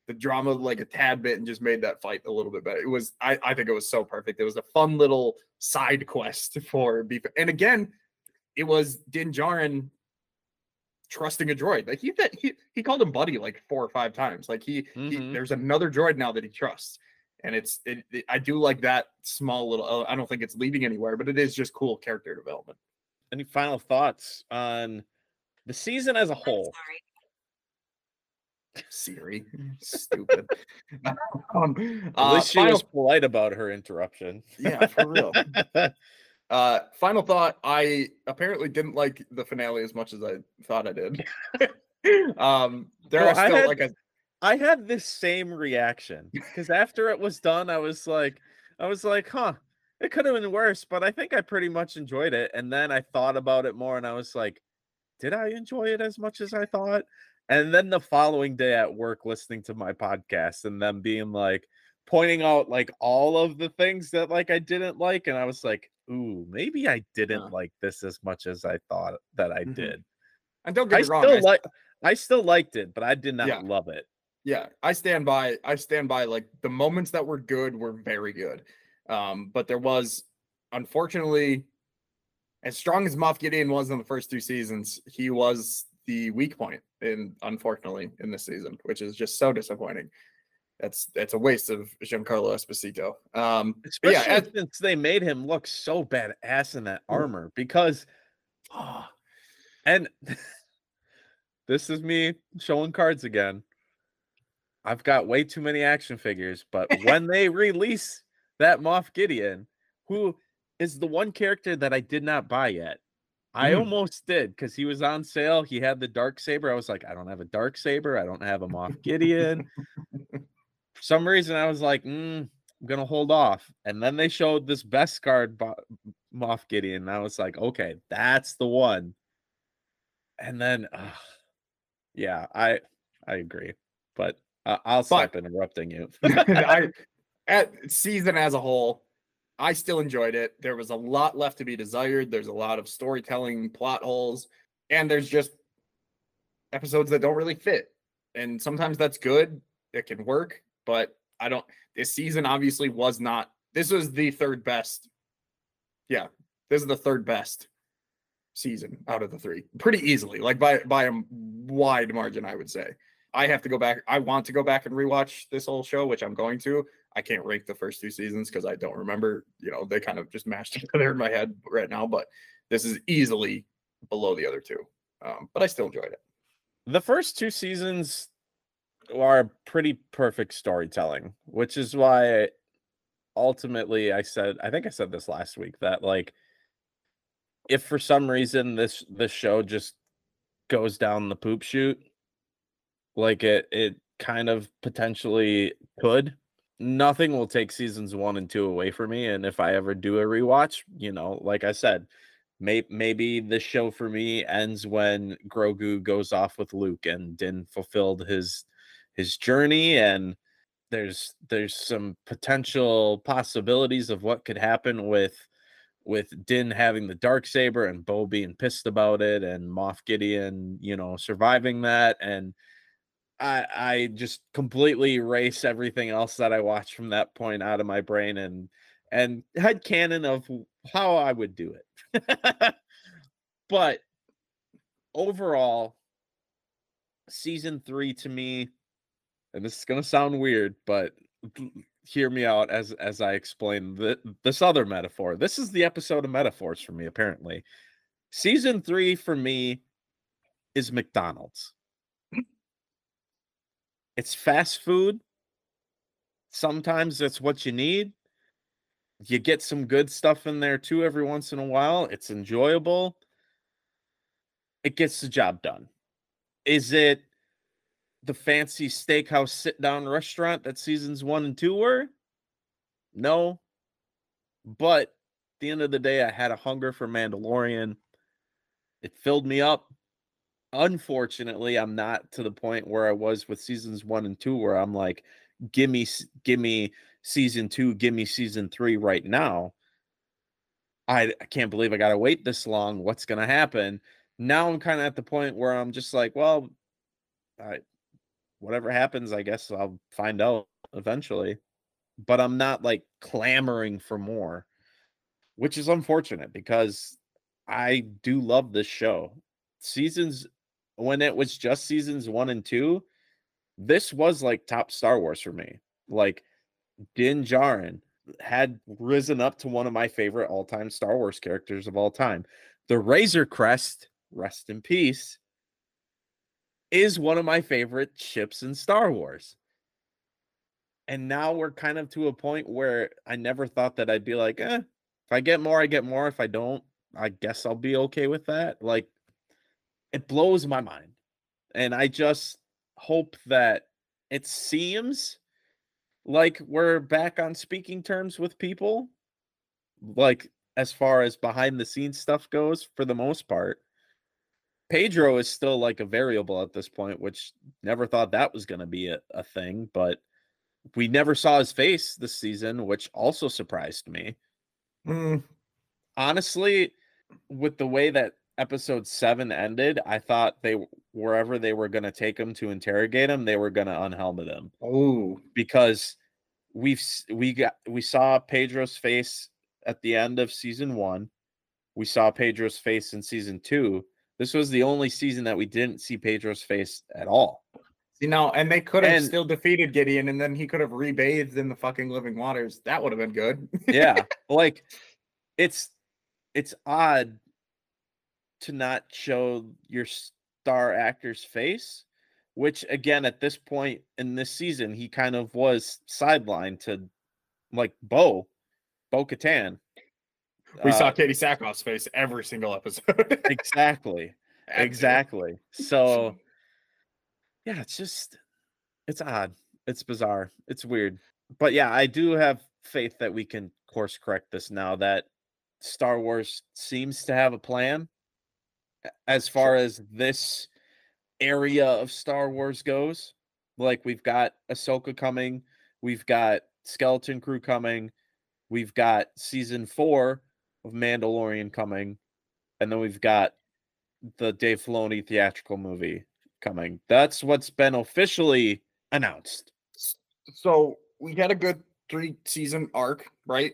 the drama like a tad bit and just made that fight a little bit better. It was I, I think it was so perfect. It was a fun little side quest for beef. And again, it was Din Djarin trusting a droid. Like he he he called him buddy like four or five times. Like he, he Mhm. there's another droid now that he trusts. And it's it, it- I do like that small little uh, I don't think it's leading anywhere, but it is just cool character development. Any final thoughts on the season as a whole? Siri. Stupid. um, At uh, least she final, was polite about her interruption. yeah, for real. Uh, final thought. I apparently didn't like the finale as much as I thought I did. um, there Well, are I still had- like a I had this same reaction because after it was done, I was like, I was like, huh, it could have been worse, but I think I pretty much enjoyed it. And then I thought about it more and I was like, did I enjoy it as much as I thought? And then the following day at work, listening to my podcast and them being like, pointing out like all of the things that like I didn't like. And I was like, ooh, maybe I didn't Yeah. like this as much as I thought that I Mhm. did. and don't get I me wrong. still I, like I still liked it, but I did not Yeah. love it. yeah, I stand by. I stand by. Like the moments that were good were very good. Um, but there was, unfortunately, as strong as Moff Gideon was in the first two seasons, he was the weak point in unfortunately in this season, which is just so disappointing. That's that's a waste of Giancarlo Esposito. Um, Especially yeah, as- since they made him look so badass in that armor because oh, and this is me showing cards again. I've got way too many action figures, but when they release that Moff Gideon, who is the one character that I did not buy yet. I Mm. almost did because he was on sale. He had the dark saber. I was like, I don't have a dark saber. I don't have a Moff Gideon. For some reason, I was like, mm, I'm gonna hold off. And then they showed this Beskar, Bo- Moff Gideon. And I was like, okay, that's the one. And then, uh, yeah, I I agree, but uh, I'll stop interrupting you. I at season as a whole, I still enjoyed it. There was a lot left to be desired. There's a lot of storytelling plot holes, and there's just episodes that don't really fit. And sometimes that's good. It can work, but I don't. This season obviously was not. This was the third best. Yeah, this is the third best season out of the three, pretty easily, like by by a wide margin, I would say. I have to go back. I want to go back and rewatch this whole show, which I'm going to. I can't rank the first two seasons because I don't remember. You know, they kind of just mashed together in my head right now. But this is easily below the other two. Um, but I still enjoyed it. the first two seasons are pretty perfect storytelling, which is why ultimately I said I think I said this last week that like if for some reason this this show just goes down the poop chute like it it kind of potentially could. Nothing will take seasons 1 and 2 away from me and if I ever do a rewatch you know like I said may, maybe the show for me ends when Grogu goes off with Luke and Din fulfilled his his journey and there's there's some potential possibilities of what could happen with with Din having the dark saber and Bo being pissed about it and Moff Gideon, you know, surviving that and I I just completely erase everything else that I watched from that point out of my brain and and had canon of how I would do it. but overall, season three to me, and this is gonna sound weird, but hear me out as as I explain the, this other metaphor. This is the episode of metaphors for me, apparently. Season three for me is McDonald's. It's fast food. Sometimes that's what you need. You get some good stuff in there too every once in a while. It's enjoyable. It gets the job done. Is it the fancy steakhouse sit down restaurant that seasons one and two were? No. But at the end of the day, I had a hunger for Mandalorian. It filled me up. Unfortunately, I'm not to the point where I was with seasons one and two, where I'm like, give me, give me season two, give me season three right now. I, I can't believe I got to wait this long. What's going to happen? Now I'm kind of at the point where I'm just like, well, I, whatever happens, I guess I'll find out eventually. But I'm not like clamoring for more, which is unfortunate because I do love this show. Seasons when it was just seasons one and two, this was like top Star Wars for me. Like Din Djarin had risen up to one of my favorite all-time Star Wars characters of all time. The Razor Crest, rest in peace, is one of my favorite ships in Star Wars. And now we're kind of to a point where I never thought that I'd be like, eh, if I get more, I get more. If I don't, I guess I'll be okay with that. Like, it blows my mind. And I just hope that it seems like we're back on speaking terms with people. Like, as far as behind the scenes stuff goes, for the most part. Pedro is still like a variable at this point, which never thought that was going to be a, a thing, but we never saw his face this season, which also surprised me. Mm, Honestly, with the way that episode seven ended, I thought they wherever they were going to take him to interrogate him, they were going to unhelmet him oh, because we've we got we saw Pedro's face at the end of season one. We saw Pedro's face in season two. This was the only season that we didn't see Pedro's face at all. you know, and they could have And- still defeated Gideon, and then he could have rebathed in the fucking living waters. That would have been good. yeah like it's it's odd to not show your star actor's face which again at this point in this season he kind of was sidelined to like bo bo katan. We saw Uh, Katee Sackhoff's face every single episode. exactly exactly. So yeah it's just it's odd. It's bizarre. It's weird. But yeah i do have faith that we can course correct this now that star wars seems to have a plan as far as this area of star wars goes like we've got ahsoka coming we've got skeleton crew coming we've got season four of mandalorian coming and then we've got the Dave Filoni theatrical movie coming. That's what's been officially announced. so we had a good three season arc, right?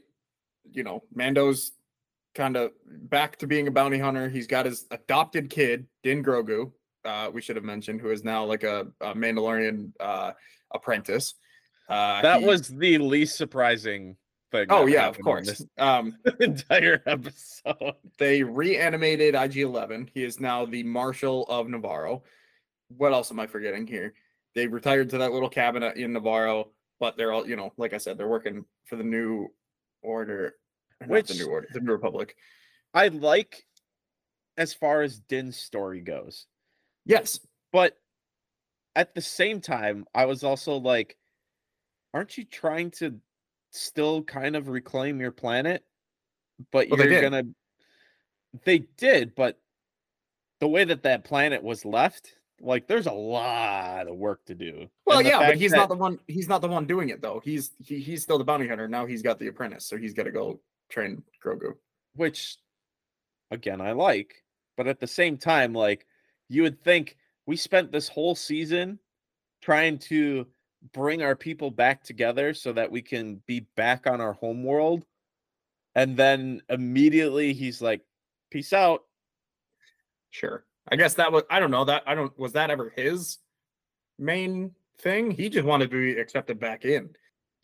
You know, Mando's kind of back to being a bounty hunter. He's got his adopted kid, Din Grogu. Uh, we should have mentioned, who is now like a, a Mandalorian uh, apprentice. Uh, That he- was the least surprising thing. oh yeah, of course. Um, entire episode. they reanimated IG-11. He is now the Marshal of Nevarro. What else am I forgetting here? They retired to that little cabinet in Nevarro, but they're all, you know, like I said, they're working for the new order, Which- the new order, the new republic. I like as far as Din's story goes, Yes, but at the same time, I was also like, aren't you trying to still kind of reclaim your planet? But Well, they you're did. gonna. They did, but the way that that planet was left, like, there's a lot of work to do. well, yeah, but he's that- not the one. He's not the one doing it though. He's he, he's still the bounty hunter. Now he's got the apprentice, so he's got to go train Grogu. which again I like, but at the same time, like you would think we spent this whole season trying to bring our people back together so that we can be back on our home world. And then immediately he's like, peace out. Sure. I guess that was I don't know that I don't was that ever his main thing? He just wanted to be accepted back in.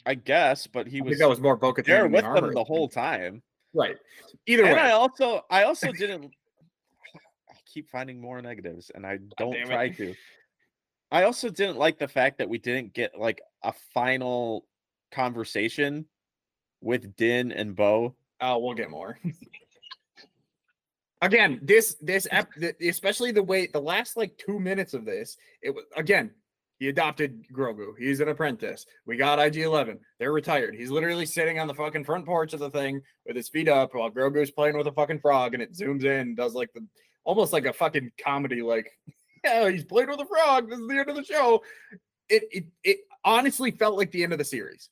I guess, but he I was that was more Boca there with them the whole time. Right. Either and way. I also I also didn't I keep finding more negatives and I don't damn it. try to. I also didn't like the fact that we didn't get like a final conversation with Din and Bo. Oh, we'll get more. again, this this ep- especially the way the last like two minutes of this, it was again. He adopted Grogu. He's an apprentice. We got IG Eleven. They're retired. He's literally sitting on the fucking front porch of the thing with his feet up while Grogu's playing with a fucking frog, and it zooms in, and does like the almost like a fucking comedy, like yeah, he's playing with a frog. This is the end of the show. It it it honestly felt like the end of the series.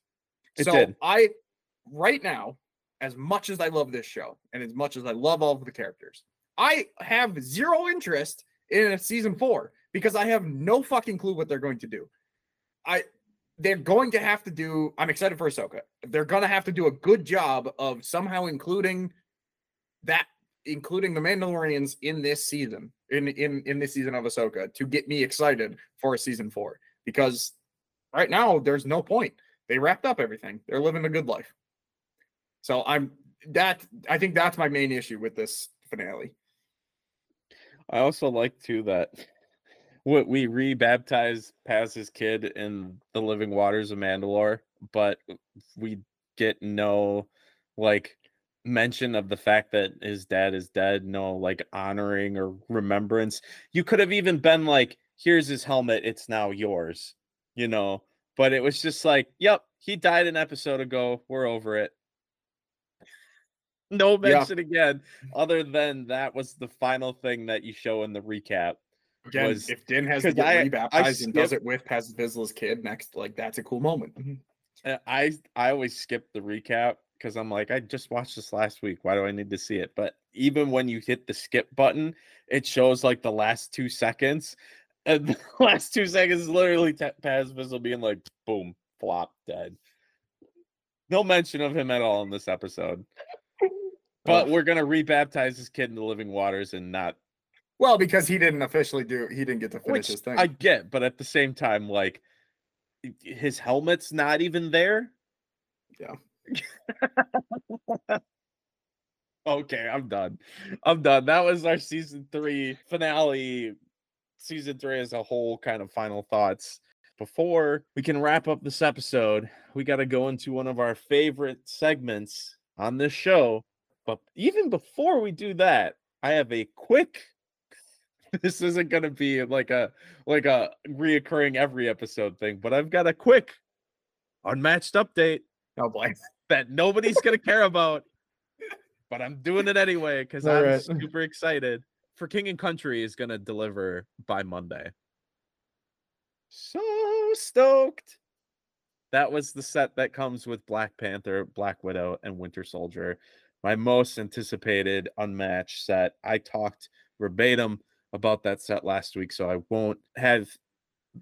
It so did. I right now, as much as I love this show and as much as I love all of the characters, I have zero interest in a season four because I have no fucking clue what they're going to do. I they're going to have to do. I'm excited for Ahsoka. They're gonna have to do a good job of somehow including that, including the Mandalorians in this season, in in in this season of Ahsoka, to get me excited for season four. Because right now there's no point. They wrapped up everything. They're living a good life. So I'm that. I think that's my main issue with this finale. I also like too that what we rebaptized Paz's kid in the living waters of Mandalore, but we get no like mention of the fact that his dad is dead, no like honoring or remembrance. You could have even been like, here's his helmet, it's now yours, you know. But it was just like, yep, he died an episode ago. We're over it. No Yeah. mention again, other than that was the final thing that you show in the recap. Again, was- if Din has to get I- I rebaptized and does it with Paz Vizsla's kid next, like that's a cool moment. Uh, I I always skip the recap because I'm like, I just watched this last week. Why do I need to see it? But even when you hit the skip button, it shows like the last two seconds. And the last two seconds is literally t- Paz Vizsla being like, boom, flop, dead. No mention of him at all in this episode. But we're gonna rebaptize this kid in the living waters and not Well, because he didn't officially do, he didn't get to finish which his thing. I get, but at the same time, like his helmet's not even there. Yeah. okay, I'm done. I'm done. That was our season three finale. Season three as a whole, kind of final thoughts. Before we can wrap up this episode, we got to go into one of our favorite segments on this show. But even before we do that, I have a quick. This isn't going to be like a like a reoccurring every episode thing, but I've got a quick unmatched update oh boy. that nobody's gonna care about. But I'm doing it anyway because I'm right. super excited. For King and Country is gonna deliver by Monday. So stoked. That was the set that comes with Black Panther, Black Widow, and Winter Soldier. My most anticipated unmatched set. I talked verbatim about that set last week, so I won't have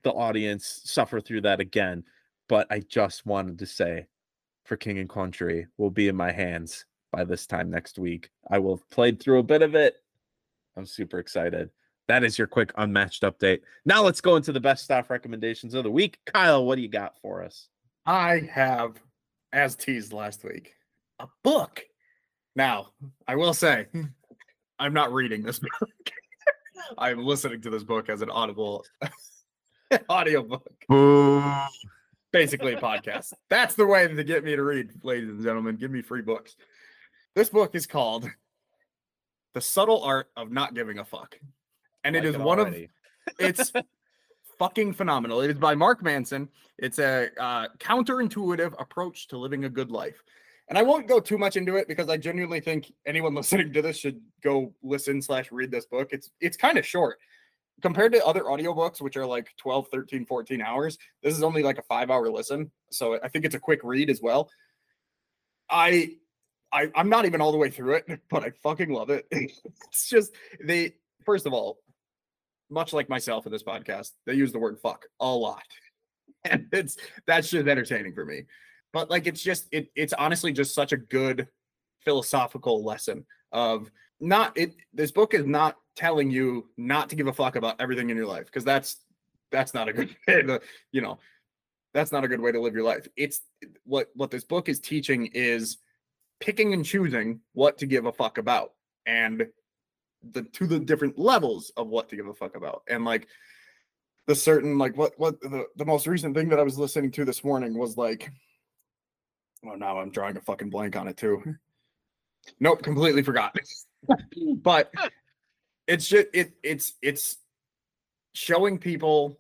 the audience suffer through that again. But I just wanted to say for King and Country will be in my hands by this time next week. I will have played through a bit of it. I'm super excited. That is your quick unmatched update. Now let's go into the best staff recommendations of the week. Kyle, what do you got for us? I have, as teased last week, a book. Now, I will say, I'm not reading this book. I'm listening to this book as an audible audio book. Basically a podcast. That's the way to get me to read, ladies and gentlemen. Give me free books. This book is called The Subtle Art of Not Giving a Fuck. And it Like is one of it's fucking phenomenal. It is by Mark Manson. It's a uh, counterintuitive approach to living a good life. And I won't go too much into it because I genuinely think anyone listening to this should go listen slash read this book. It's it's kind of short compared to other audiobooks, which are like 12, 13, 14 hours. This is only like a five hour listen. So I think it's a quick read as well. I I, I'm not even all the way through it, but I fucking love it. it's just they first of all, much like myself in this podcast, they use the word fuck a lot. And it's that's just entertaining for me. But like it's just it it's honestly just such a good philosophical lesson of not it this book is not telling you not to give a fuck about everything in your life because that's that's not a good you know that's not a good way to live your life. It's what what this book is teaching is picking and choosing what to give a fuck about and the to the different levels of what to give a fuck about. And like the certain like what what the, the most recent thing that i was listening to this morning was like oh now i'm drawing a fucking blank on it too. Nope completely forgot. But it's just it it's it's showing people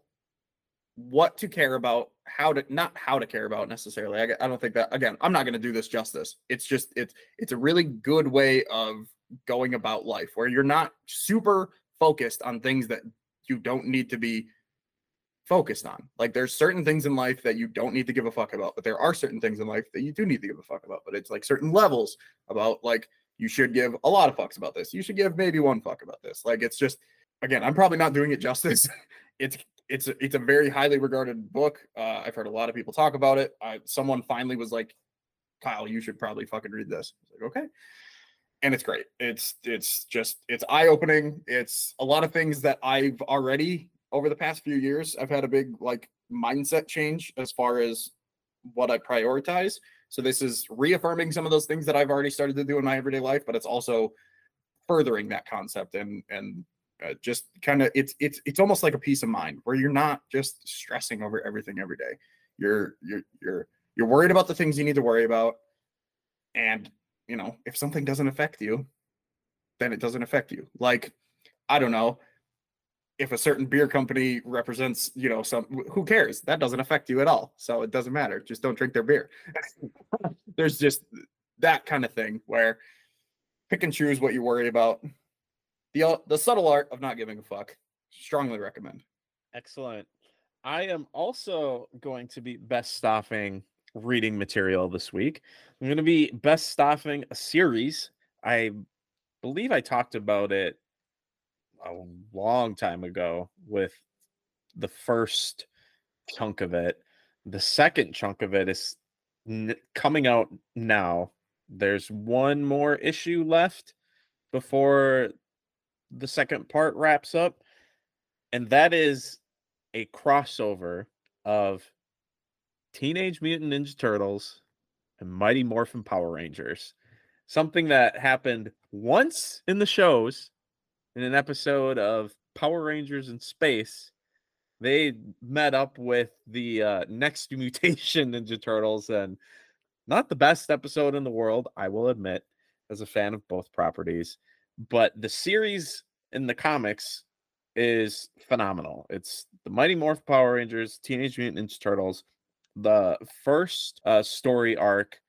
what to care about how to not how to care about necessarily. I, I don't think that again i'm not going to do this justice. It's just it's it's a really good way of going about life where you're not super focused on things that you don't need to be focused on. Like there's certain things in life that you don't need to give a fuck about but there are certain things in life that you do need to give a fuck about but it's like certain levels about like you should give a lot of fucks about this. You should give maybe one fuck about this. Like it's just again i'm probably not doing it justice. It's it's it's a very highly regarded book. Uh, i've heard a lot of people talk about it. I, someone finally was like kyle you should probably fucking read this. I was like okay. And it's great. It's it's just it's eye-opening. It's a lot of things that i've already over the past few years i've had a big like mindset change as far as what i prioritize so this is reaffirming some of those things that I've already started to do in my everyday life, but it's also furthering that concept and and uh, just kind of it's it's it's almost like a peace of mind where you're not just stressing over everything every day. You're you're you're you're worried about the things you need to worry about, and you know if something doesn't affect you, then it doesn't affect you. Like I don't know if a certain beer company represents, you know, some who cares? That doesn't affect you at all. So it doesn't matter. Just don't drink their beer. There's just that kind of thing where pick and choose what you worry about. The uh, the subtle art of not giving a fuck. Strongly recommend. Excellent. I am also going to be best staffing reading material this week. I'm going to be best staffing a series. I believe I talked about it a long time ago with the first chunk of it. The second chunk of it is n- coming out now. There's one more issue left before the second part wraps up, and that is a crossover of Teenage Mutant Ninja Turtles and Mighty Morphin Power Rangers. Something that happened once in the shows in an episode of Power Rangers in Space, they met up with the uh, next mutation Ninja Turtles, and not the best episode in the world, I will admit, as a fan of both properties. But the series in the comics is phenomenal. It's the Mighty Morph Power Rangers, Teenage Mutant Ninja Turtles. The first uh, story arc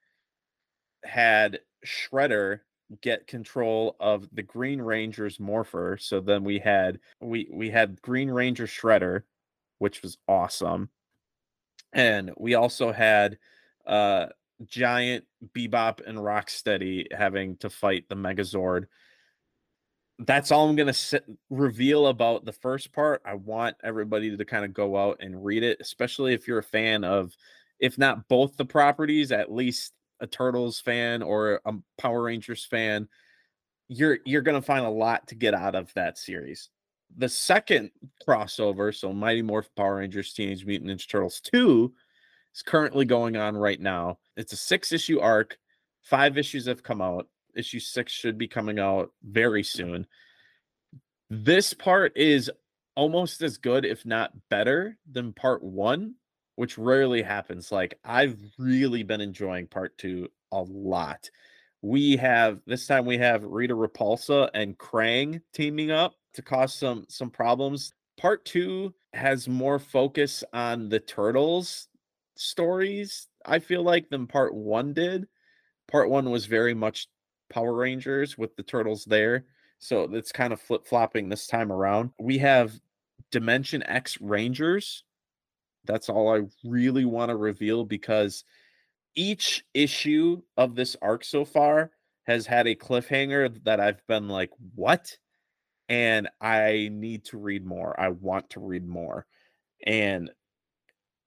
had Shredder get control of the Green Ranger's morpher. So then we had we we had Green Ranger Shredder, which was awesome. And we also had uh giant Bebop and Rocksteady having to fight the Megazord. That's all I'm to reveal about the first part. I want everybody to kind of go out and read it, especially if you're a fan of if not both the properties, at least a Turtles fan or a Power Rangers fan, you're you're going to find a lot to get out of that series. The second crossover, so Mighty Morph Power Rangers Teenage Mutant Ninja Turtles 2 is currently going on right now. It's a 6-issue arc. 5 issues have come out. Issue 6 should be coming out very soon. This part is almost as good if not better than part 1 which rarely happens. Like I've really been enjoying part two a lot. We have this time we have Rita Repulsa and Krang teaming up to cause some some problems. Part two has more focus on the turtles stories, I feel like, than part one did. Part one was very much Power Rangers with the turtles there. So it's kind of flip flopping this time around. We have Dimension X Rangers, that's all I really want to reveal because each issue of this arc so far has had a cliffhanger that I've been like, what? and I need to read more. I want to read more. And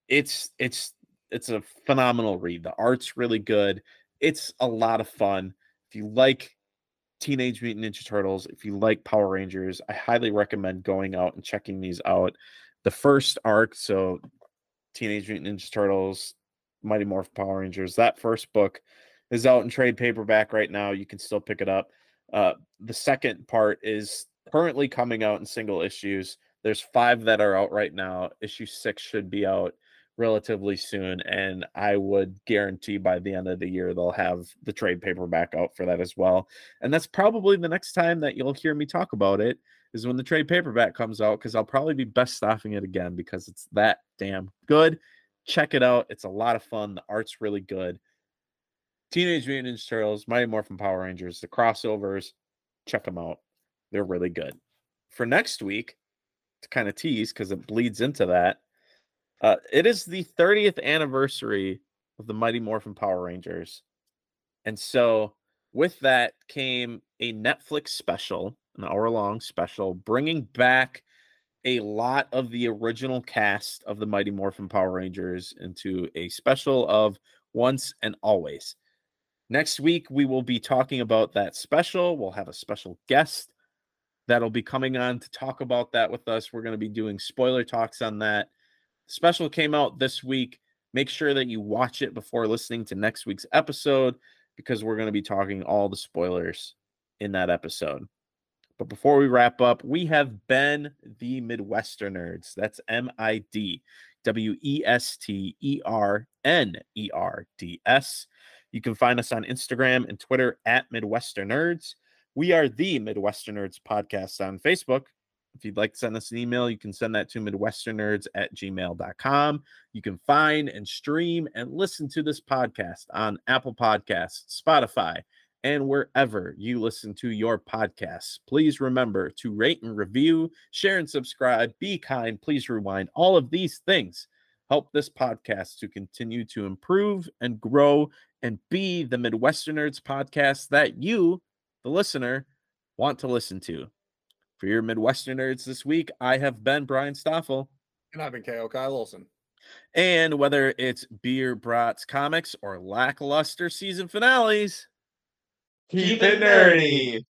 it's it's it's a phenomenal read. The art's really good. It's a lot of fun. If you like Teenage Mutant Ninja Turtles, if you like Power Rangers, I highly recommend going out and checking these out. The first arc, so Teenage Mutant Ninja Turtles, Mighty Morphin Power Rangers, that first book is out in trade paperback right now. You can still pick it up. Uh, the second part is currently coming out in single issues. There's five that are out right now. Issue six should be out relatively soon, and I would guarantee by the end of the year they'll have the trade paperback out for that as well. And that's probably the next time that you'll hear me talk about it is when the trade paperback comes out because I'll probably be best staffing it again because it's that damn good. Check it out. It's a lot of fun. The art's really good. Teenage Mutant Ninja Turtles, Mighty Morphin Power Rangers, the crossovers, check them out. They're really good. For next week, to kind of tease because it bleeds into that, uh, it is the 30th anniversary of the Mighty Morphin Power Rangers. And so with that came a Netflix special, an hour long special, bringing back a lot of the original cast of the Mighty Morphin Power Rangers into a special of Once and Always. Next week, we will be talking about that special. We'll have a special guest that'll be coming on to talk about that with us. We're going to be doing spoiler talks on that. Special came out this week. Make sure that you watch it before listening to next week's episode because we're going to be talking all the spoilers in that episode. But before we wrap up, we have been the MidwesterNerds. That's M I D W E S T E R N E R D S. You can find us on Instagram and Twitter at MidwesterNerds. We are the MidwesterNerds podcast on Facebook. If you'd like to send us an email, you can send that to midwesternnerds at gmail.com. You can find and stream and listen to this podcast on Apple Podcasts, Spotify, and wherever you listen to your podcasts. Please remember to rate and review, share and subscribe, be kind, please rewind. All of these things help this podcast to continue to improve and grow and be the MidwesterNerds podcast that you, the listener, want to listen to. For your MidwesterNerds this week, I have been Brian Stoffel. And I've been KO Kyle Olson. And whether it's beer, brats, comics, or lackluster season finales, Keep it nerdy.